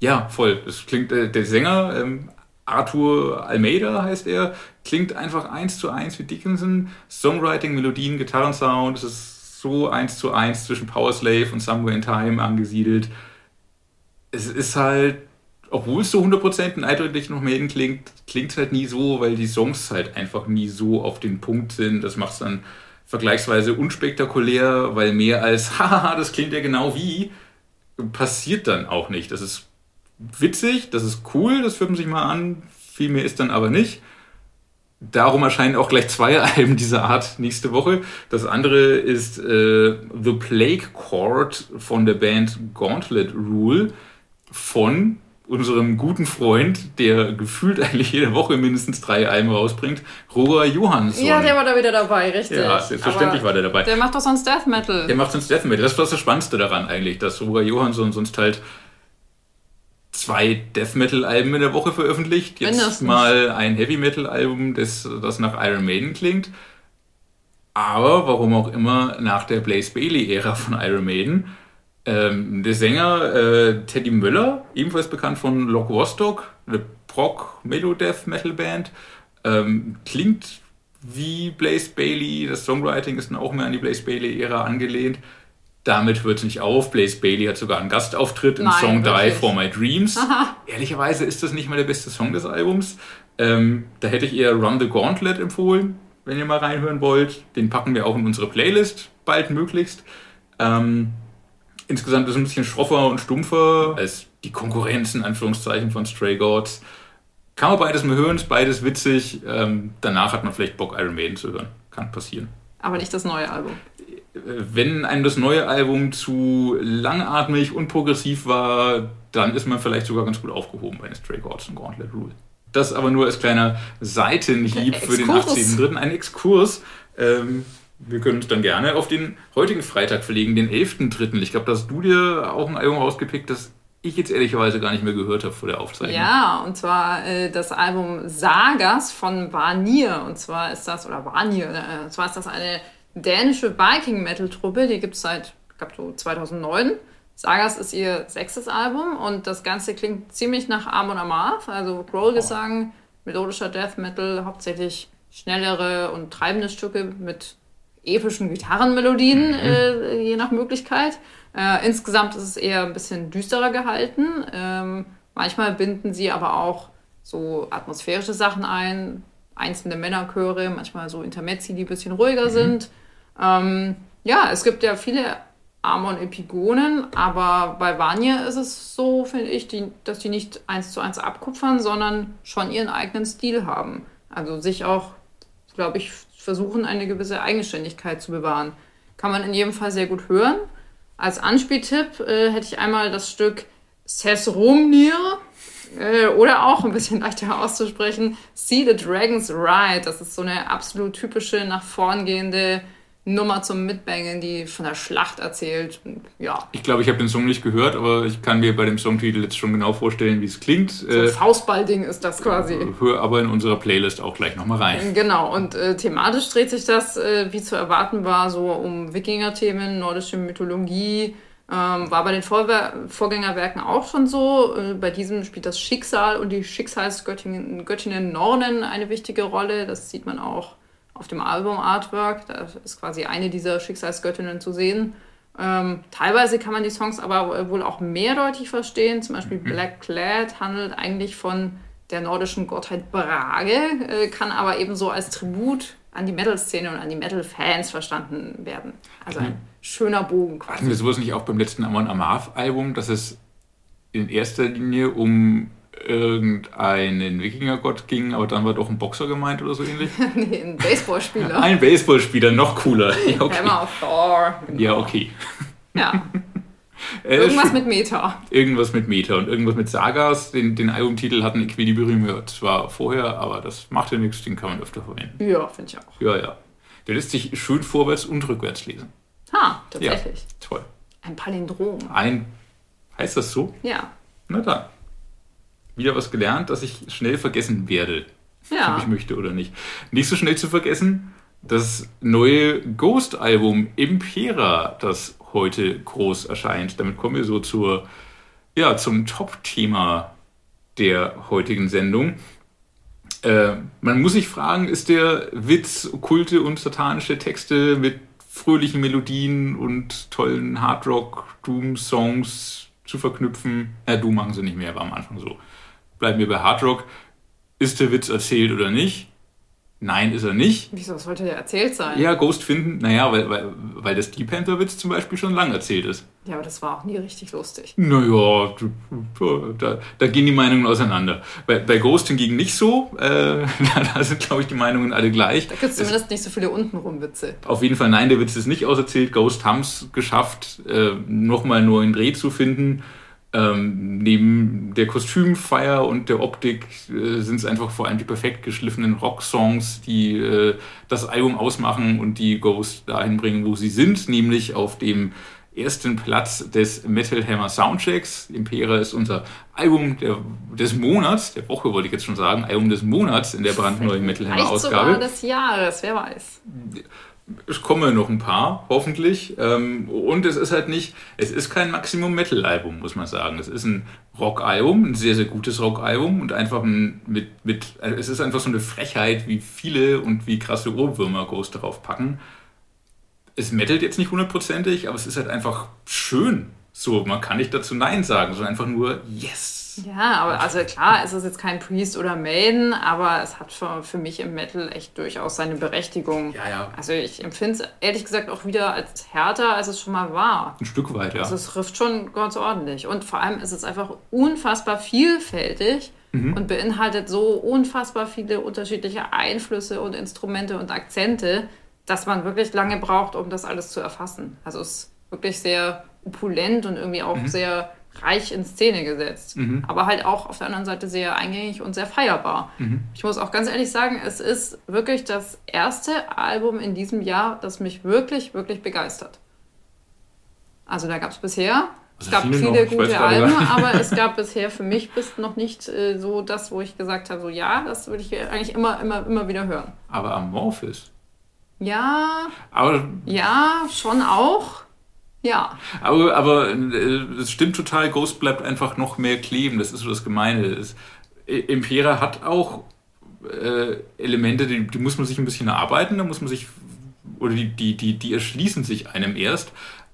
Ja, voll. Das klingt, äh, der Sänger, ähm, Arthur Almeida heißt er, klingt einfach eins zu eins wie Dickinson. Songwriting, Melodien, Gitarrensound, es ist so eins zu eins zwischen Power Slave und Somewhere in Time angesiedelt. Es ist halt, obwohl es so 100% eindeutig noch Maiden klingt, klingt es halt nie so, weil die Songs halt einfach nie so auf den Punkt sind. Das macht es dann vergleichsweise unspektakulär, weil mehr als, (laughs) haha, das klingt ja genau wie, passiert dann auch nicht. Das ist witzig, das ist cool, das führt man sich mal an, viel mehr ist dann aber nicht. Darum erscheinen auch gleich zwei (laughs) Alben dieser Art nächste Woche. Das andere ist äh, The Plague Chord von der Band Gauntlet Rule von unserem guten Freund, der gefühlt eigentlich jede Woche mindestens drei Alben rausbringt, Roger Johansson. Ja, der war da wieder dabei, richtig. Ja, selbstverständlich Aber war der dabei. Der macht doch sonst Death Metal. Der macht sonst Death Metal. Das war das Spannendste daran eigentlich, dass Roger Johansson sonst halt zwei Death Metal Alben in der Woche veröffentlicht. Jetzt Mindestens. mal ein Heavy Metal Album, das, das nach Iron Maiden klingt. Aber warum auch immer nach der Blaze Bailey Ära von Iron Maiden ähm, der Sänger äh, Teddy Müller, ebenfalls bekannt von Lock Wostock, eine Prog-Melodeath-Metal-Band, ähm, klingt wie Blaze Bailey. Das Songwriting ist dann auch mehr an die Blaze Bailey-Ära angelehnt. Damit hört es nicht auf. Blaze Bailey hat sogar einen Gastauftritt im Nein, Song wirklich? Die for My Dreams. Aha. Ehrlicherweise ist das nicht mal der beste Song des Albums. Ähm, da hätte ich eher Run the Gauntlet empfohlen, wenn ihr mal reinhören wollt. Den packen wir auch in unsere Playlist, bald möglichst. Ähm, insgesamt ist es ein bisschen schroffer und stumpfer als die Konkurrenz in Anführungszeichen von Stray Gods. Kann man beides mal hören, ist beides witzig. Ähm, danach hat man vielleicht Bock, Iron Maiden zu hören. Kann passieren. Aber nicht das neue Album. Wenn einem das neue Album zu langatmig und progressiv war, dann ist man vielleicht sogar ganz gut aufgehoben bei den Stray Gods und Gauntlet Rule. Das aber nur als kleiner Seitenhieb für den Exkurs. 18.3. Ein Exkurs. Ähm, wir können uns dann gerne auf den heutigen Freitag verlegen, den 11.3. Ich glaube, da hast du dir auch ein Album rausgepickt, das ich jetzt ehrlicherweise gar nicht mehr gehört habe vor der Aufzeichnung. Ja, und zwar äh, das Album Sagas von Vanir. Und zwar ist das, oder Vanir, äh, und zwar ist das eine dänische Viking-Metal-Truppe, die gibt es seit, ich glaube, so 2009. Sagas ist ihr sechstes Album und das Ganze klingt ziemlich nach Amon Amarth, also Growl-Gesang, melodischer Death Metal, hauptsächlich schnellere und treibende Stücke mit epischen Gitarrenmelodien, äh, je nach Möglichkeit. Äh, insgesamt ist es eher ein bisschen düsterer gehalten. Ähm, manchmal binden sie aber auch so atmosphärische Sachen ein, einzelne Männerchöre, manchmal so Intermezzi, die ein bisschen ruhiger sind. Ähm, ja, es gibt ja viele Amon-Epigonen, aber bei Vanya ist es so, finde ich, die, dass die nicht eins zu eins abkupfern, sondern schon ihren eigenen Stil haben. Also sich auch, glaube ich, versuchen, eine gewisse Eigenständigkeit zu bewahren. Kann man in jedem Fall sehr gut hören. Als Anspieltipp äh, hätte ich einmal das Stück Sesrumnir äh, oder auch ein bisschen leichter auszusprechen, See the Dragons Ride. Das ist so eine absolut typische, nach vorn gehende Nummer zum Mitbangen, die von der Schlacht erzählt. Und, ja, Ich glaube, ich habe den Song nicht gehört, aber ich kann mir bei dem Songtitel jetzt schon genau vorstellen, wie es klingt. so ein Äh, Faustballding ist das quasi. hör aber in unserer Playlist auch gleich nochmal rein. Genau, und äh, thematisch dreht sich das, äh, wie zu erwarten war, so um Wikinger-Themen, nordische Mythologie. Ähm, war bei den Vorwer Vorgängerwerken auch schon so. Äh, bei diesem spielt das Schicksal und die Schicksalsgöttinnen Göttinnen Nornen eine wichtige Rolle. Das sieht man auch auf dem Album-Artwork. Da ist quasi eine dieser Schicksalsgöttinnen zu sehen. Ähm, teilweise kann man die Songs aber wohl auch mehrdeutig verstehen. Zum Beispiel Black Clad handelt eigentlich von der nordischen Gottheit Brage, äh, kann aber ebenso als Tribut an die Metal-Szene und an die Metal-Fans verstanden werden. Also ein schöner Bogen Hatten quasi. wir sowas nicht auch beim letzten Amon Amarth-Album, dass es in erster Linie um irgendeinen Wikingergott ging, aber dann war doch ein Boxer gemeint oder so ähnlich? (laughs) nee, ein Baseballspieler. Ein Baseballspieler, noch cooler. (laughs) Ja, okay. Hammer of Thor. Genau. Ja, okay. Ja, (laughs) Äh, irgendwas mit Meta. irgendwas mit Meta und irgendwas mit Sagas. Den, den Albumtitel hatten Equilibrium ja zwar vorher, aber das macht ja nichts, den kann man öfter verwenden. Ja, finde ich auch. Ja, ja. Der lässt sich schön vorwärts und rückwärts lesen. Ha, Ja, tatsächlich. toll. Ein Palindrom. Ein, heißt das so? Ja. Na dann. Wieder was gelernt, dass ich schnell vergessen werde. ob Ja. ich möchte oder nicht. Nicht so schnell zu vergessen, das neue Ghost-Album Impera, das heute groß erscheint. Damit kommen wir so zur, ja, zum Top-Thema der heutigen Sendung. Äh, man muss sich fragen, ist der Witz, okkulte und satanische Texte mit fröhlichen Melodien und tollen Hardrock-Doom-Songs zu verknüpfen? Ja, Doom machen sie nicht mehr, war am Anfang so. Bleiben wir bei Hardrock. Ist der Witz erzählt oder nicht? Nein, ist er nicht. Wieso sollte der erzählt sein? Ja, Ghost finden, naja, weil, weil, weil das Deep Panther-Witz zum Beispiel schon lang erzählt ist. Ja, aber das war auch nie richtig lustig. Naja, da, da gehen die Meinungen auseinander. Bei, bei Ghost hingegen nicht so. Äh, (laughs) da sind, glaube ich, die Meinungen alle gleich. Da gibt es zumindest nicht so viele untenrum Witze. Auf jeden Fall, nein, der Witz ist nicht auserzählt. Ghost haben es geschafft, äh, nochmal einen neuen Dreh zu finden. Ähm, neben der Kostümfeier und der Optik äh, sind es einfach vor allem die perfekt geschliffenen Rocksongs, die äh, das Album ausmachen und die Ghost dahin bringen, wo sie sind, nämlich auf dem ersten Platz des Metal Hammer Soundchecks. Impera ist unser Album der, des Monats, der Woche wollte ich jetzt schon sagen, Album des Monats in der brandneuen Metal Hammer Vielleicht sogar Ausgabe. des Jahres, wer weiß. Es kommen noch ein paar, hoffentlich. Ähm, Und es ist halt nicht, es ist kein Maximum-Metal-Album, muss man sagen. Es ist ein Rock-Album, ein sehr, sehr gutes Rock-Album und einfach ein, mit, mit, also es ist einfach so eine Frechheit, wie viele und wie krasse Ohrwürmer Ghost darauf packen. es mettelt jetzt nicht hundertprozentig, aber es ist halt einfach schön. So, man kann nicht dazu Nein sagen, sondern einfach nur Yes. Ja, aber also klar, es ist jetzt kein Priest oder Maiden, aber es hat für, für mich im Metal echt durchaus seine Berechtigung. Ja, ja. Also ich empfinde es ehrlich gesagt auch wieder als härter, als es schon mal war. Ein Stück weit, ja. Also es trifft schon ganz ordentlich. Und vor allem ist es einfach unfassbar vielfältig Mhm. und beinhaltet so unfassbar viele unterschiedliche Einflüsse und Instrumente und Akzente, dass man wirklich lange braucht, um das alles zu erfassen. Also es ist wirklich sehr opulent und irgendwie auch sehr reich in Szene gesetzt. Mhm. Aber halt auch auf der anderen Seite sehr eingängig und sehr feierbar. Mhm. Ich muss auch ganz ehrlich sagen, es ist wirklich das erste Album in diesem Jahr, das mich wirklich, wirklich begeistert. Also da gab es bisher, es Was gab du denn viele noch? Gute Alben, aber es gab bisher für mich bis noch nicht äh, so das, wo ich gesagt habe, so ja, das würde ich eigentlich immer, immer, immer wieder hören. Aber Amorphis. Ja, Aber, ja, schon auch. Ja. aber, aber äh, es stimmt total, Ghost bleibt einfach noch mehr kleben. Das ist so das Gemeine. Es, I- Impera hat auch äh, Elemente, die, die muss man sich ein bisschen erarbeiten, da muss man sich, oder die, die, die, die erschließen sich einem erst.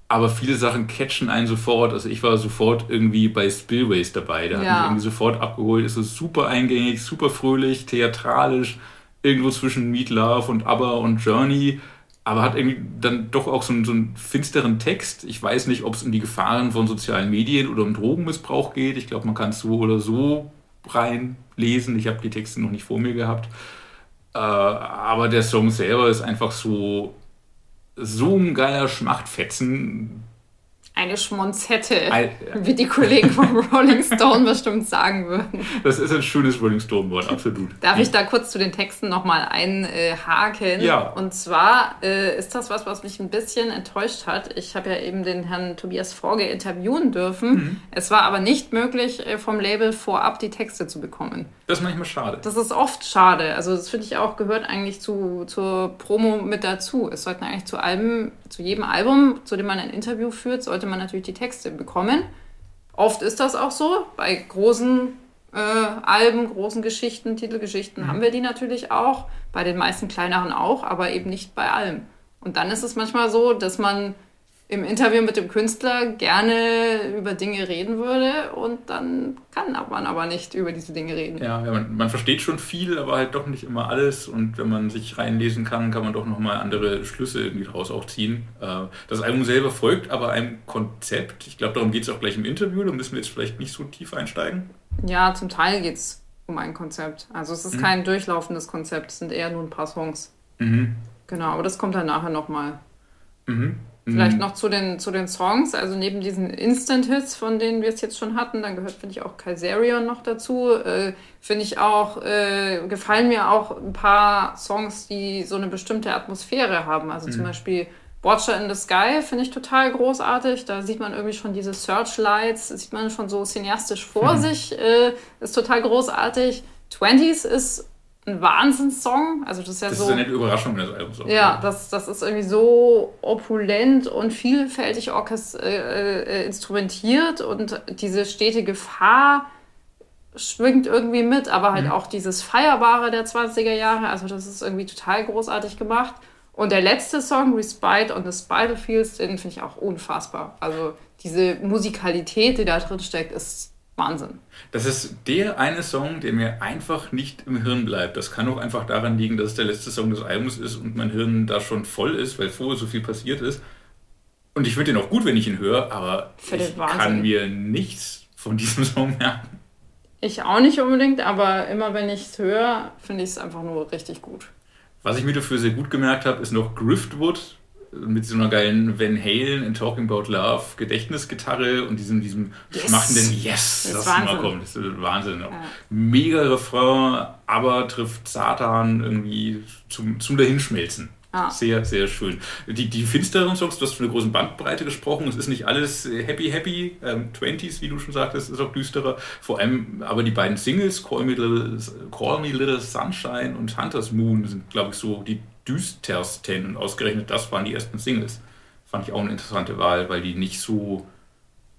Aber viele Sachen catchen einen sofort. Also ich war sofort irgendwie bei Spillways dabei. Hat Ja. mich irgendwie sofort abgeholt. Ist so super eingängig, super fröhlich, theatralisch. Irgendwo zwischen Meat Love und ABBA und Journey. Aber hat irgendwie dann doch auch so einen, so einen finsteren Text. Ich weiß nicht, ob es um die Gefahren von sozialen Medien oder um Drogenmissbrauch geht. Ich glaube, man kann es so oder so reinlesen. Ich habe die Texte noch nicht vor mir gehabt. Äh, aber der Song selber ist einfach so, so ein geiler Schmachtfetzen. Eine Schmonzette, Ein- wie die Kollegen von (laughs) Rolling Stone bestimmt sagen würden. Das ist ein schönes Rolling Stone-Wort, absolut. Darf ich da kurz zu den Texten nochmal einhaken? Ja. Und zwar äh, ist das was, was mich ein bisschen enttäuscht hat. Ich habe ja eben den Herrn Tobias Forge interviewen dürfen. Mhm. Es war aber nicht möglich, äh, vom Label vorab die Texte zu bekommen. Das ist manchmal schade. Das ist oft schade. Also das finde ich auch, gehört eigentlich zu, zur Promo mit dazu. Es sollten eigentlich zu Alben, zu jedem Album, zu dem man ein Interview führt, sollte man natürlich die Texte bekommen. Oft ist das auch so. Bei großen äh, Alben, großen Geschichten, Titelgeschichten haben wir die natürlich auch. Bei den meisten kleineren auch, aber eben nicht bei allem. Und dann ist es manchmal so, dass man im Interview mit dem Künstler gerne über Dinge reden würde und dann kann man aber nicht über diese Dinge reden. Ja, man, man versteht schon viel, aber halt doch nicht immer alles. Und wenn man sich reinlesen kann, kann man doch nochmal andere Schlüsse irgendwie daraus auch ziehen. Äh, Das Album selber folgt aber einem Konzept. Ich glaube, darum geht es auch gleich im Interview. Da müssen wir jetzt vielleicht nicht so tief einsteigen. Ja, zum Teil geht es um ein Konzept. Also es ist kein durchlaufendes Konzept, es sind eher nur ein paar Songs. Mhm. Genau, aber das kommt dann nachher nochmal. Mhm. Vielleicht noch zu den, zu den Songs, also neben diesen Instant-Hits, von denen wir es jetzt schon hatten, dann gehört, finde ich, auch Kaisarion noch dazu. Äh, finde ich auch, äh, gefallen mir auch ein paar Songs, die so eine bestimmte Atmosphäre haben. Also zum Beispiel Watcher in the Sky finde ich total großartig. Da sieht man irgendwie schon diese Searchlights, sieht man schon so cineastisch vor sich, äh, ist total großartig. Twenties ist ein Wahnsinnssong. Also das ist ja Das so. ist eine nette Überraschung des Albums. auch. Ja, das, das ist irgendwie so opulent und vielfältig orchest äh, äh, instrumentiert und diese stete Gefahr schwingt irgendwie mit, aber halt auch dieses Feierbare der 20er Jahre, also das ist irgendwie total großartig gemacht. Und der letzte Song, Respite on the Spider Fields, den finde ich auch unfassbar. Also diese Musikalität, die da drin steckt, ist Wahnsinn. Das ist der eine Song, der mir einfach nicht im Hirn bleibt. Das kann auch einfach daran liegen, dass es der letzte Song des Albums ist und mein Hirn da schon voll ist, weil vorher so viel passiert ist. Und ich finde den auch gut, wenn ich ihn höre, aber Für ich kann mir nichts von diesem (laughs) Song merken. Ich auch nicht unbedingt, aber immer wenn ich es höre, finde ich es einfach nur richtig gut. Was ich mir dafür sehr gut gemerkt habe, ist noch Griftwood mit so einer geilen Van Halen in Talking About Love Gedächtnisgitarre und diesem, diesem Yes. schmachtenden Yes, Das ist das, immer kommt. Das ist Wahnsinn. Ja. Mega Refrain, aber trifft Satan irgendwie zum, zum Dahinschmelzen. Ah. Sehr, sehr schön. Die, die finsteren Songs, du hast von einer großen Bandbreite gesprochen. Es ist nicht alles happy, happy. Ähm, 20s, wie du schon sagtest, ist auch düsterer. Vor allem aber die beiden Singles, Call Me Little, Call Me Little Sunshine und Hunter's Moon, sind, glaube ich, so die düstersten. Und ausgerechnet das waren die ersten Singles. Fand ich auch eine interessante Wahl, weil die nicht so,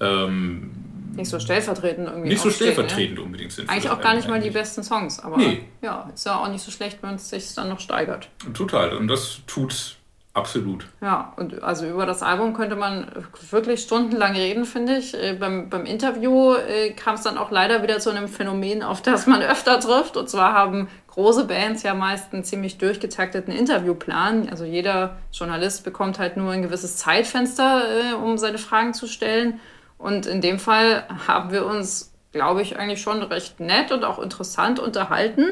ähm, Nicht so stellvertretend irgendwie. nicht so ne? stellvertretend unbedingt sind. Eigentlich auch gar nicht Album mal die eigentlich. besten Songs, aber Nee. ja, ist ja auch nicht so schlecht, wenn es sich dann noch steigert. Total. Und das tut Absolut. Ja, und also über das Album könnte man wirklich stundenlang reden, finde ich. Äh, beim, beim Interview äh, kam es dann auch leider wieder zu einem Phänomen, auf das man öfter trifft. Und zwar haben große Bands ja meist einen ziemlich durchgetakteten Interviewplan. Also jeder Journalist bekommt halt nur ein gewisses Zeitfenster, äh, um seine Fragen zu stellen. Und in dem Fall haben wir uns, glaube ich, eigentlich schon recht nett und auch interessant unterhalten.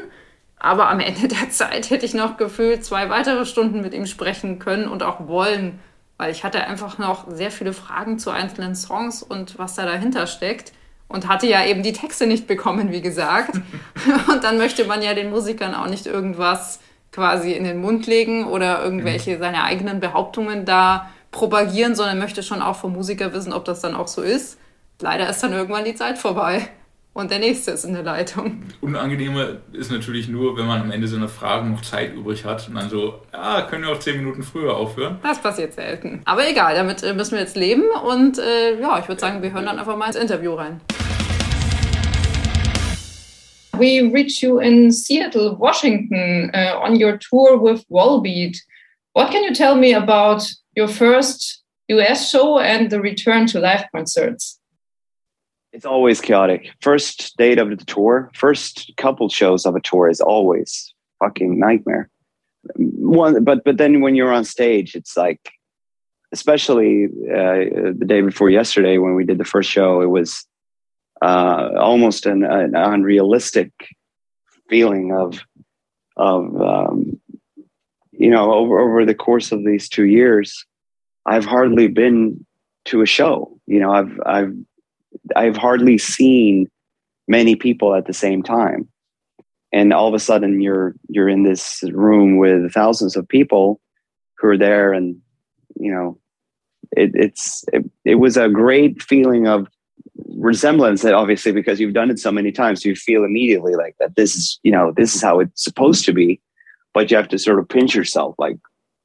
Aber am Ende der (laughs) Zeit hätte ich noch gefühlt zwei weitere Stunden mit ihm sprechen können und auch wollen, weil ich hatte einfach noch sehr viele Fragen zu einzelnen Songs und was da dahinter steckt und hatte ja eben die Texte nicht bekommen, wie gesagt. (laughs) und dann möchte man ja den Musikern auch nicht irgendwas quasi in den Mund legen oder irgendwelche mhm. seine eigenen Behauptungen da propagieren, sondern möchte schon auch vom Musiker wissen, ob das dann auch so ist. Leider ist dann irgendwann die Zeit vorbei und der nächste ist in der Leitung. Unangenehmer ist natürlich nur, wenn man am Ende so eine Frage noch Zeit übrig hat und dann so, ja, können wir auch zehn Minuten früher aufhören. Das passiert selten. Aber egal, damit äh, müssen wir jetzt leben und äh, ja, ich würde sagen, wir hören dann einfach mal ins Interview rein. We reach you in Seattle, Washington, uh, on your tour with Wallbeat. What can you tell me about your first US show and the return to live concerts? It's always chaotic. First date of the tour, first couple shows of a tour is always fucking nightmare. One, but but then when you're on stage, it's like, especially uh, the day before yesterday when we did the first show, it was uh, almost an, an, unrealistic feeling of of um, you know over over the course of these two years, I've hardly been to a show. You know, I've I've I've hardly seen many people at the same time. And all of a sudden you're you're in this room with thousands of people who are there and you know it, it's it, it was a great feeling of resemblance that obviously because you've done it so many times you feel immediately like that this is you know this is how it's supposed to be. But you have to sort of pinch yourself like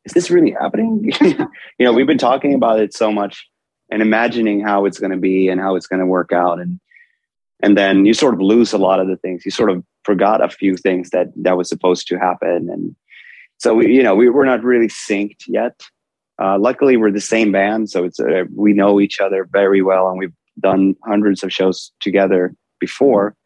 is this really happening? (laughs) You know we've been talking about it so much and imagining how it's going to be and how it's going to work out. And and then you sort of lose a lot of the things. You sort of forgot a few things that that was supposed to happen. And so we, you know we, we're not really synced yet. Uh, luckily we're the same band so it's uh, we know each other very well and we've done hundreds of shows together before.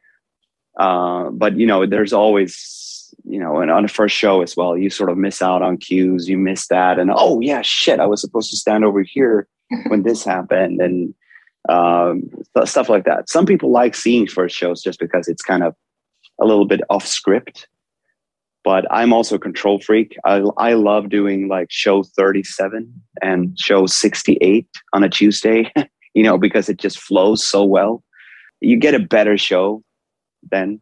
Uh, but you know there's always you know and on the first show as well you sort of miss out on cues you miss that and oh yeah shit i was supposed to stand over here (laughs) when this happened and um, stuff like that. Some people like seeing first shows just because it's kind of a little bit off script. But I'm also a control freak. I, I love doing like show 37 and show 68 on a Tuesday, (laughs) you know, because it just flows so well. You get a better show then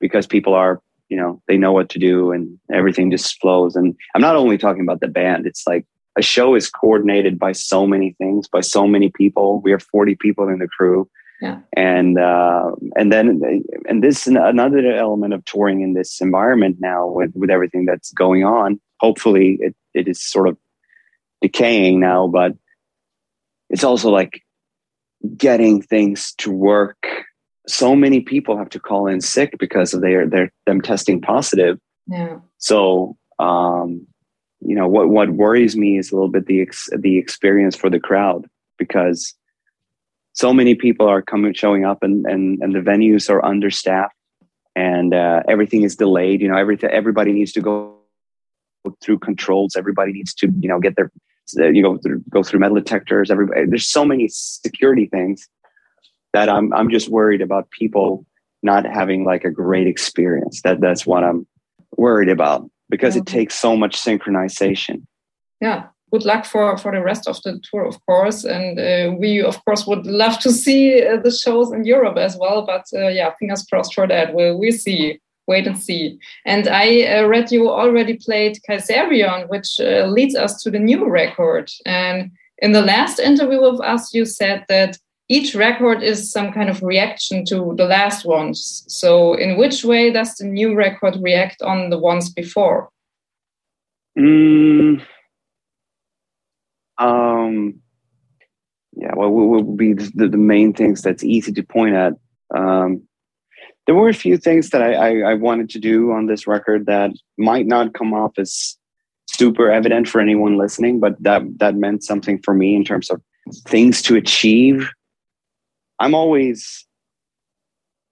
because people are, you know, they know what to do and everything just flows. And I'm not only talking about the band, it's like a show is coordinated by so many things, by so many people. We have 40 people in the crew. Yeah. And uh, and then and this is another element of touring in this environment now with, with everything that's going on. Hopefully it, it is sort of decaying now, but it's also like getting things to work. So many people have to call in sick because of their their them testing positive. Yeah. So um, you know what what worries me is a little bit the ex, the experience for the crowd because so many people are coming showing up and and, and the venues are understaffed and uh, everything is delayed you know everything everybody needs to go through controls everybody needs to you know get their you know go through metal detectors everybody there's so many security things that i'm i'm just worried about people not having like a great experience that that's what i'm worried about because yeah. it takes so much synchronization. Yeah. Good luck for, for the rest of the tour, of course. And uh, we, of course, would love to see uh, the shows in Europe as well. But uh, yeah, fingers crossed for that. We'll, we'll see. Wait and see. And I uh, read you already played Kaiserion, which uh, leads us to the new record. And in the last interview with us, you said that each record is some kind of reaction to the last ones. So, in which way does the new record react on the ones before? Mm, um, yeah, well, what would be the, the, main things that's easy to point at? Um, there were a few things that I, I, I, wanted to do on this record that might not come off as super evident for anyone listening, but that that meant something for me in terms of things to achieve. I'm always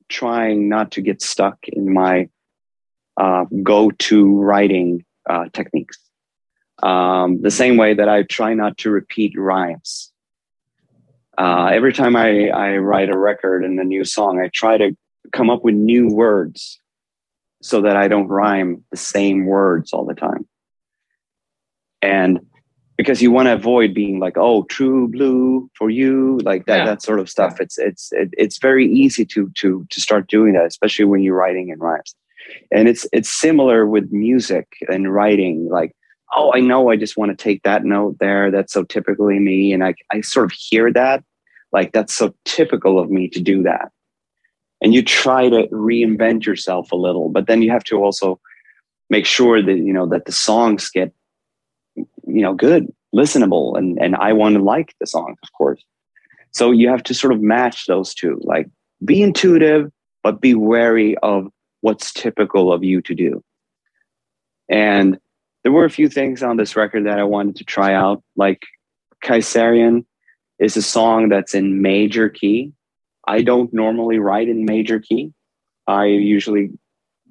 trying not to get stuck in my uh, go-to writing uh, techniques. Um, the same way that I try not to repeat rhymes. Uh, every time I, I write a record and a new song, I try to come up with new words so that I don't rhyme the same words all the time. And because you want to avoid being like, oh, true blue for you, like that, yeah. that sort of stuff. It's, it's, it, it's very easy to, to, to start doing that, especially when you're writing in rhymes. And it's, it's similar with music and writing. Like, oh, I know I just want to take that note there. That's so typically me. And I, I sort of hear that. Like, that's so typical of me to do that and you try to reinvent yourself a little but then you have to also make sure that you know that the songs get you know good listenable and and i want to like the song of course. So you have to sort of match those two. Like be intuitive but be wary of what's typical of you to do. And there were a few things on this record that i wanted to try out. Like kaisarian is a song that's in major key. I don't normally write in major key. I usually,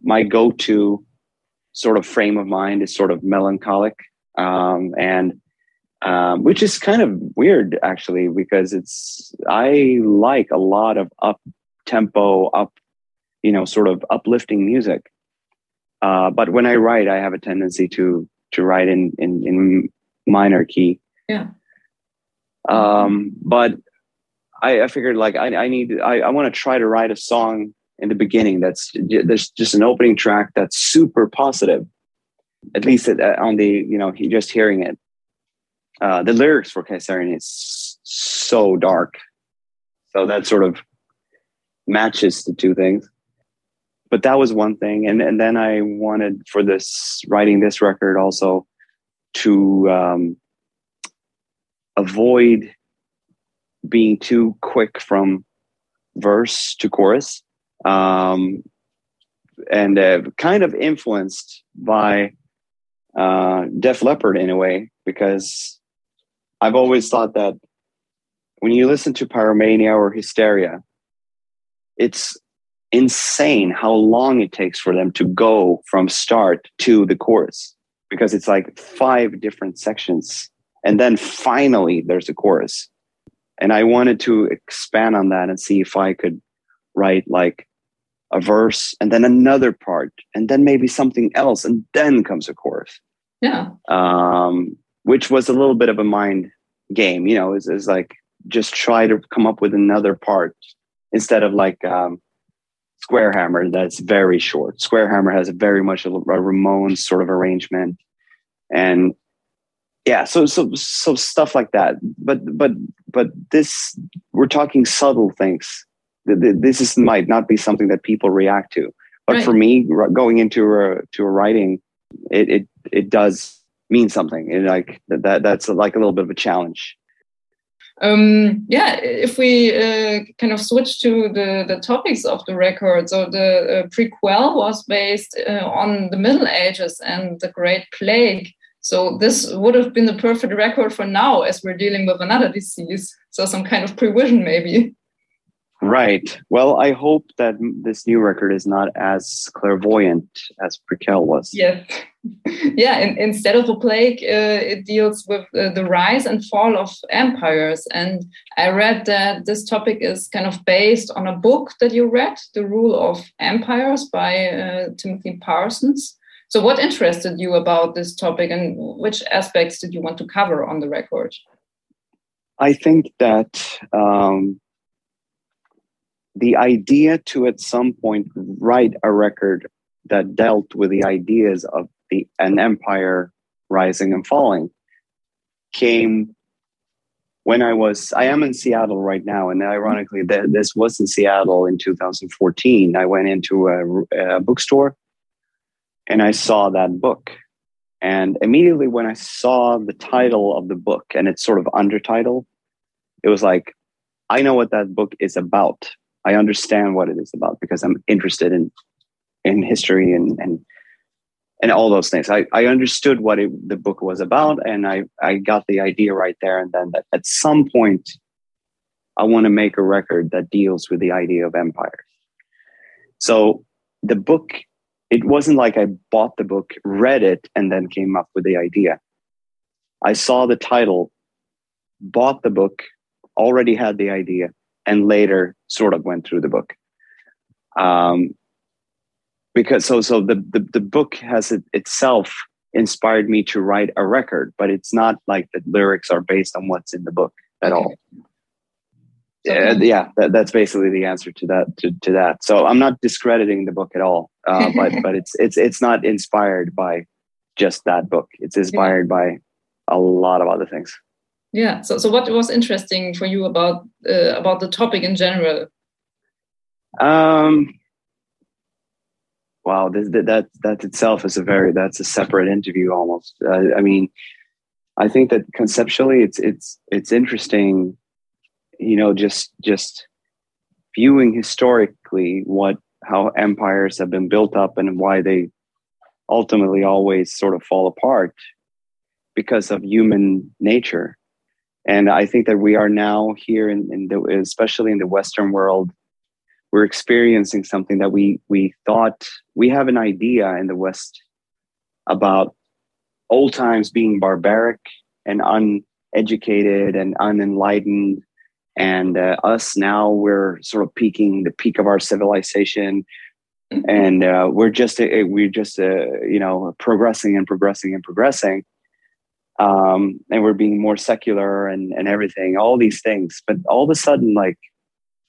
my go to sort of frame of mind is sort of melancholic. Um, and um, which is kind of weird actually, because it's, I like a lot of up tempo, up, you know, sort of uplifting music. Uh, but when I write, I have a tendency to, to write in, in, in minor key. Yeah. Um, but I, I figured like I, I need I, I want to try to write a song in the beginning that's there's just an opening track that's super positive at least on the you know just hearing it. Uh, the lyrics for Kaisarian is so dark. So that sort of matches the two things. But that was one thing. And and then I wanted for this writing this record also to um, avoid being too quick from verse to chorus. Um, and uh, kind of influenced by uh, Def Leppard in a way, because I've always thought that when you listen to Pyromania or Hysteria, it's insane how long it takes for them to go from start to the chorus because it's like five different sections and then finally there's a chorus and I wanted to expand on that and see if I could write like a verse and then another part and then maybe something else and then comes a chorus. Yeah. Um, which was a little bit of a mind game, you know, is is like just try to come up with another part instead of like um, Square Hammer that's very short. Square Hammer has a very much a, a Ramones sort of arrangement, and yeah so so so stuff like that but but but this we're talking subtle things this is might not be something that people react to but right. for me going into a to a writing it it, it does mean something it like that that's like a little bit of a challenge um, yeah, if we uh, kind of switch to the, the topics of the record, so the uh, prequel was based uh, on the Middle Ages and the Great Plague. So this would have been the perfect record for now as we're dealing with another disease. So some kind of prevision maybe. Right. Well, I hope that this new record is not as clairvoyant as Prequel was. Yeah. (laughs) yeah. In, instead of a plague, uh, it deals with uh, the rise and fall of empires. And I read that this topic is kind of based on a book that you read, The Rule of Empires by uh, Timothy Parsons. So, what interested you about this topic, and which aspects did you want to cover on the record? I think that um, the idea to at some point write a record that dealt with the ideas of the an empire rising and falling came when I was I am in Seattle right now, and ironically, this was in Seattle in 2014. I went into a, a bookstore and I saw that book. And immediately when I saw the title of the book and its sort of undertitle, it was like, I know what that book is about. I understand what it is about because I'm interested in in history and and and all those things. I, I understood what it, the book was about, and I, I got the idea right there. And then that at some point, I want to make a record that deals with the idea of empires. So the book, it wasn't like I bought the book, read it, and then came up with the idea. I saw the title, bought the book, already had the idea, and later sort of went through the book. Um, because so so the, the, the book has it itself inspired me to write a record, but it's not like the lyrics are based on what's in the book at all. Yeah, yeah, that, that's basically the answer to that. To, to that, so I'm not discrediting the book at all, uh, (laughs) but but it's it's it's not inspired by just that book. It's inspired by a lot of other things. Yeah. So so what was interesting for you about uh, about the topic in general? Um. Wow, this, that that itself is a very that's a separate interview almost. I mean, I think that conceptually it's it's it's interesting you know just just viewing historically what how empires have been built up and why they ultimately always sort of fall apart because of human nature and i think that we are now here in, in the, especially in the western world we're experiencing something that we we thought we have an idea in the west about old times being barbaric and uneducated and unenlightened. And uh, us now we're sort of peaking the peak of our civilization. And uh, we're just uh, we're just uh, you know progressing and progressing and progressing um, and we're being more secular and and everything all these things but all of a sudden like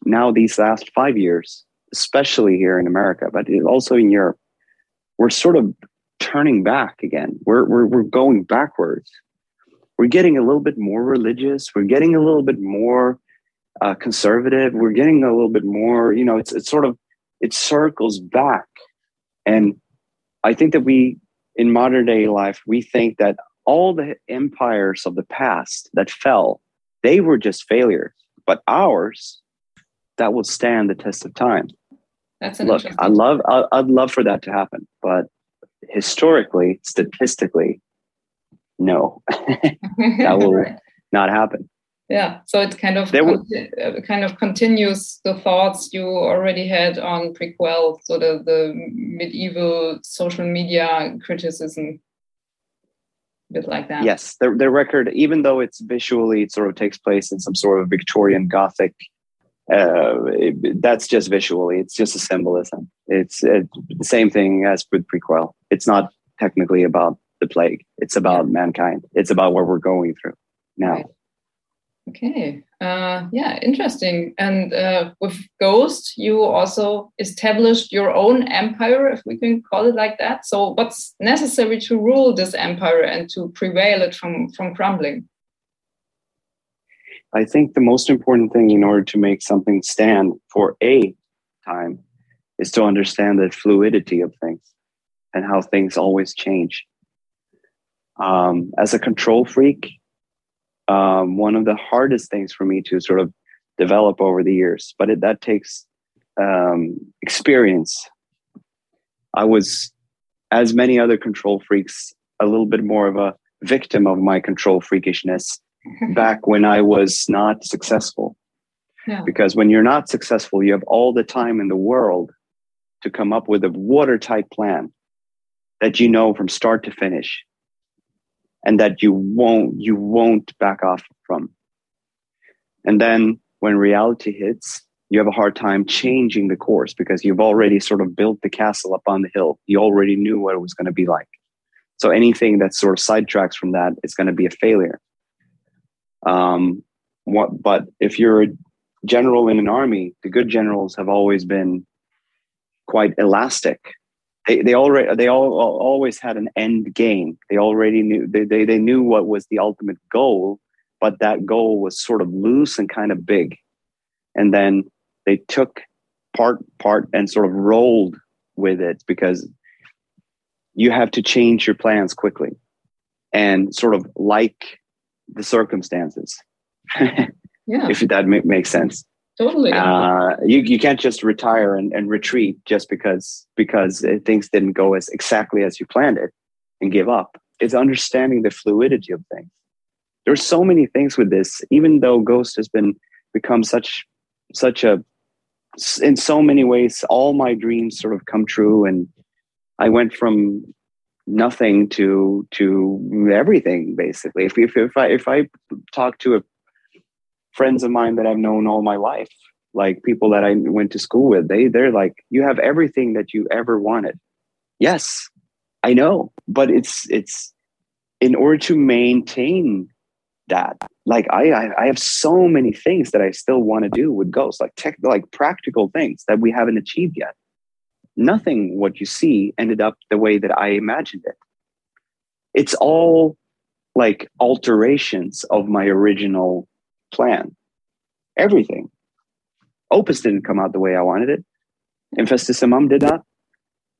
now these last five years especially here in america but also in europe we're sort of turning back again we're, we're, we're going backwards we're getting a little bit more religious we're getting a little bit more uh, conservative. We're getting a little bit more, you know, it's, it's sort of, it circles back. And I think that we, in modern day life, we think that all the empires of the past that fell, they were just failures. But ours, that will stand the test of time. That's look. I love. I'd love for that to happen, but historically, statistically, no, (laughs) that will right. not happen yeah so it kind of uh, kind of continues the thoughts you already had on prequel so the, the medieval social media criticism bit like that yes the, the record even though it's visually it sort of takes place in some sort of victorian gothic uh, it, that's just visually it's just a symbolism it's it, the same thing as with prequel it's not technically about the plague it's about yeah. mankind it's about what we're going through now right. Okay. Uh, yeah, interesting. And uh, with Ghost, you also established your own empire, if we can call it like that. So, what's necessary to rule this empire and to prevail it from, from crumbling? I think the most important thing in order to make something stand for a time is to understand the fluidity of things and how things always change. Um, as a control freak, um, one of the hardest things for me to sort of develop over the years, but it, that takes um, experience. I was, as many other control freaks, a little bit more of a victim of my control freakishness (laughs) back when I was not successful. Yeah. Because when you're not successful, you have all the time in the world to come up with a watertight plan that you know from start to finish and that you won't you won't back off from. And then when reality hits you have a hard time changing the course because you've already sort of built the castle up on the hill. You already knew what it was going to be like. So anything that sort of sidetracks from that is going to be a failure. Um what but if you're a general in an army the good generals have always been quite elastic they, they already they all, always had an end game. They already knew they, they, they knew what was the ultimate goal but that goal was sort of loose and kind of big. And then they took part part and sort of rolled with it because you have to change your plans quickly and sort of like the circumstances. (laughs) Yeah. If that makes sense Totally. Uh, you you can't just retire and, and retreat just because because uh, things didn't go as exactly as you planned it and give up. It's understanding the fluidity of things. There's so many things with this, even though Ghost has been become such such a in so many ways all my dreams sort of come true and I went from nothing to to everything basically. If if, if I if I talk to a, friends of mine that I've known all my life, like people that I went to school with, they they're like, you have everything that you ever wanted. Yes, I know, but it's it's in order to maintain that. Like I I, I have so many things that I still want to do with Ghost, like tech, like practical things that we haven't achieved yet nothing what you see ended up the way that I imagined it. It's all like alterations of my original plan. Everything. Opus didn't come out the way I wanted it. Infestissumam did not.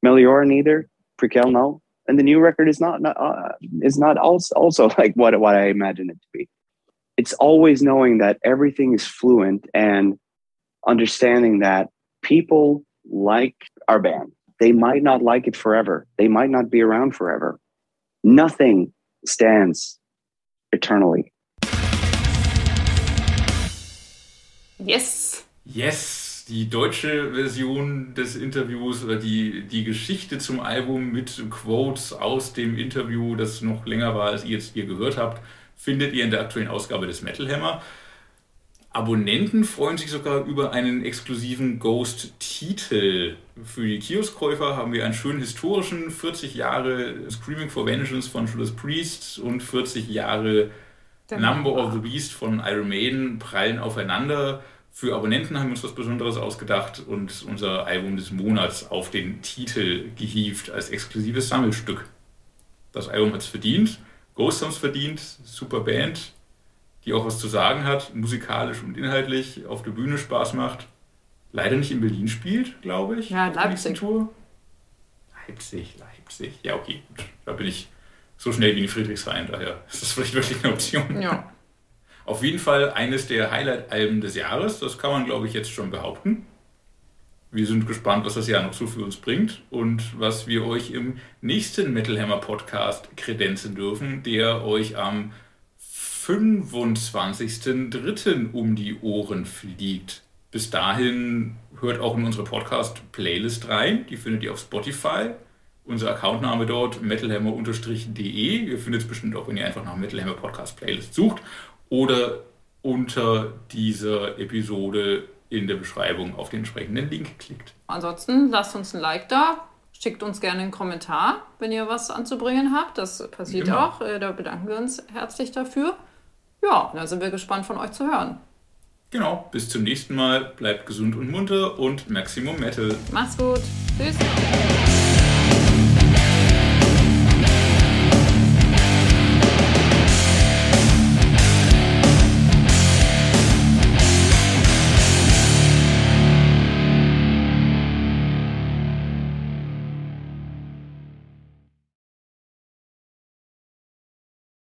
Meliora neither. Prequel no. And the new record is not, not uh, is not also, also (laughs) like what what I imagined it to be. It's always knowing that everything is fluent and understanding that people like our band. They might not like it forever. They might not be around forever. Nothing stands eternally. Yes. Yes, die deutsche Version des Interviews oder die, die Geschichte zum Album mit Quotes aus dem Interview, das noch länger war, als ihr jetzt hier gehört habt, findet ihr in der aktuellen Ausgabe des Metal Hammer. Abonnenten freuen sich sogar über einen exklusiven Ghost-Titel. Für die Kioskkäufer haben wir einen schönen historischen 40 Jahre Screaming for Vengeance von Judas Priest und 40 Jahre Number of the Beast von Iron Maiden prallen aufeinander. Für Abonnenten haben wir uns was Besonderes ausgedacht und unser Album des Monats auf den Titel gehievt als exklusives Sammelstück. Das Album hat es verdient, Ghost haben es verdient, super Band, die auch was zu sagen hat, musikalisch und inhaltlich, auf der Bühne Spaß macht. Leider nicht in Berlin spielt, glaube ich. Ja, Leipzig. Tour. Leipzig, Leipzig. Ja, okay, gut. Da bin ich so schnell wie in Friedrichshain, daher ist das vielleicht wirklich eine Option. Ja. Auf jeden Fall eines der Highlight-Alben des Jahres, das kann man, glaube ich, jetzt schon behaupten. Wir sind gespannt, was das Jahr noch so für uns bringt und was wir euch im nächsten Metal Hammer Podcast kredenzen dürfen, der euch am 25.03. um die Ohren fliegt. Bis dahin hört auch in unsere Podcast-Playlist rein. Die findet ihr auf Spotify. Unser Accountname dort metalhammer-de. Ihr findet es bestimmt auch, wenn ihr einfach nach Metalhammer Podcast Playlist sucht. Oder unter dieser Episode in der Beschreibung auf den entsprechenden Link klickt. Ansonsten lasst uns ein Like da, schickt uns gerne einen Kommentar, wenn ihr was anzubringen habt. Das passiert Genau. auch. Äh, Da bedanken wir uns herzlich dafür. Ja, dann sind wir gespannt von euch zu hören. Genau, bis zum nächsten Mal. Bleibt gesund und munter und Maximum Metal. Macht's gut. Tschüss.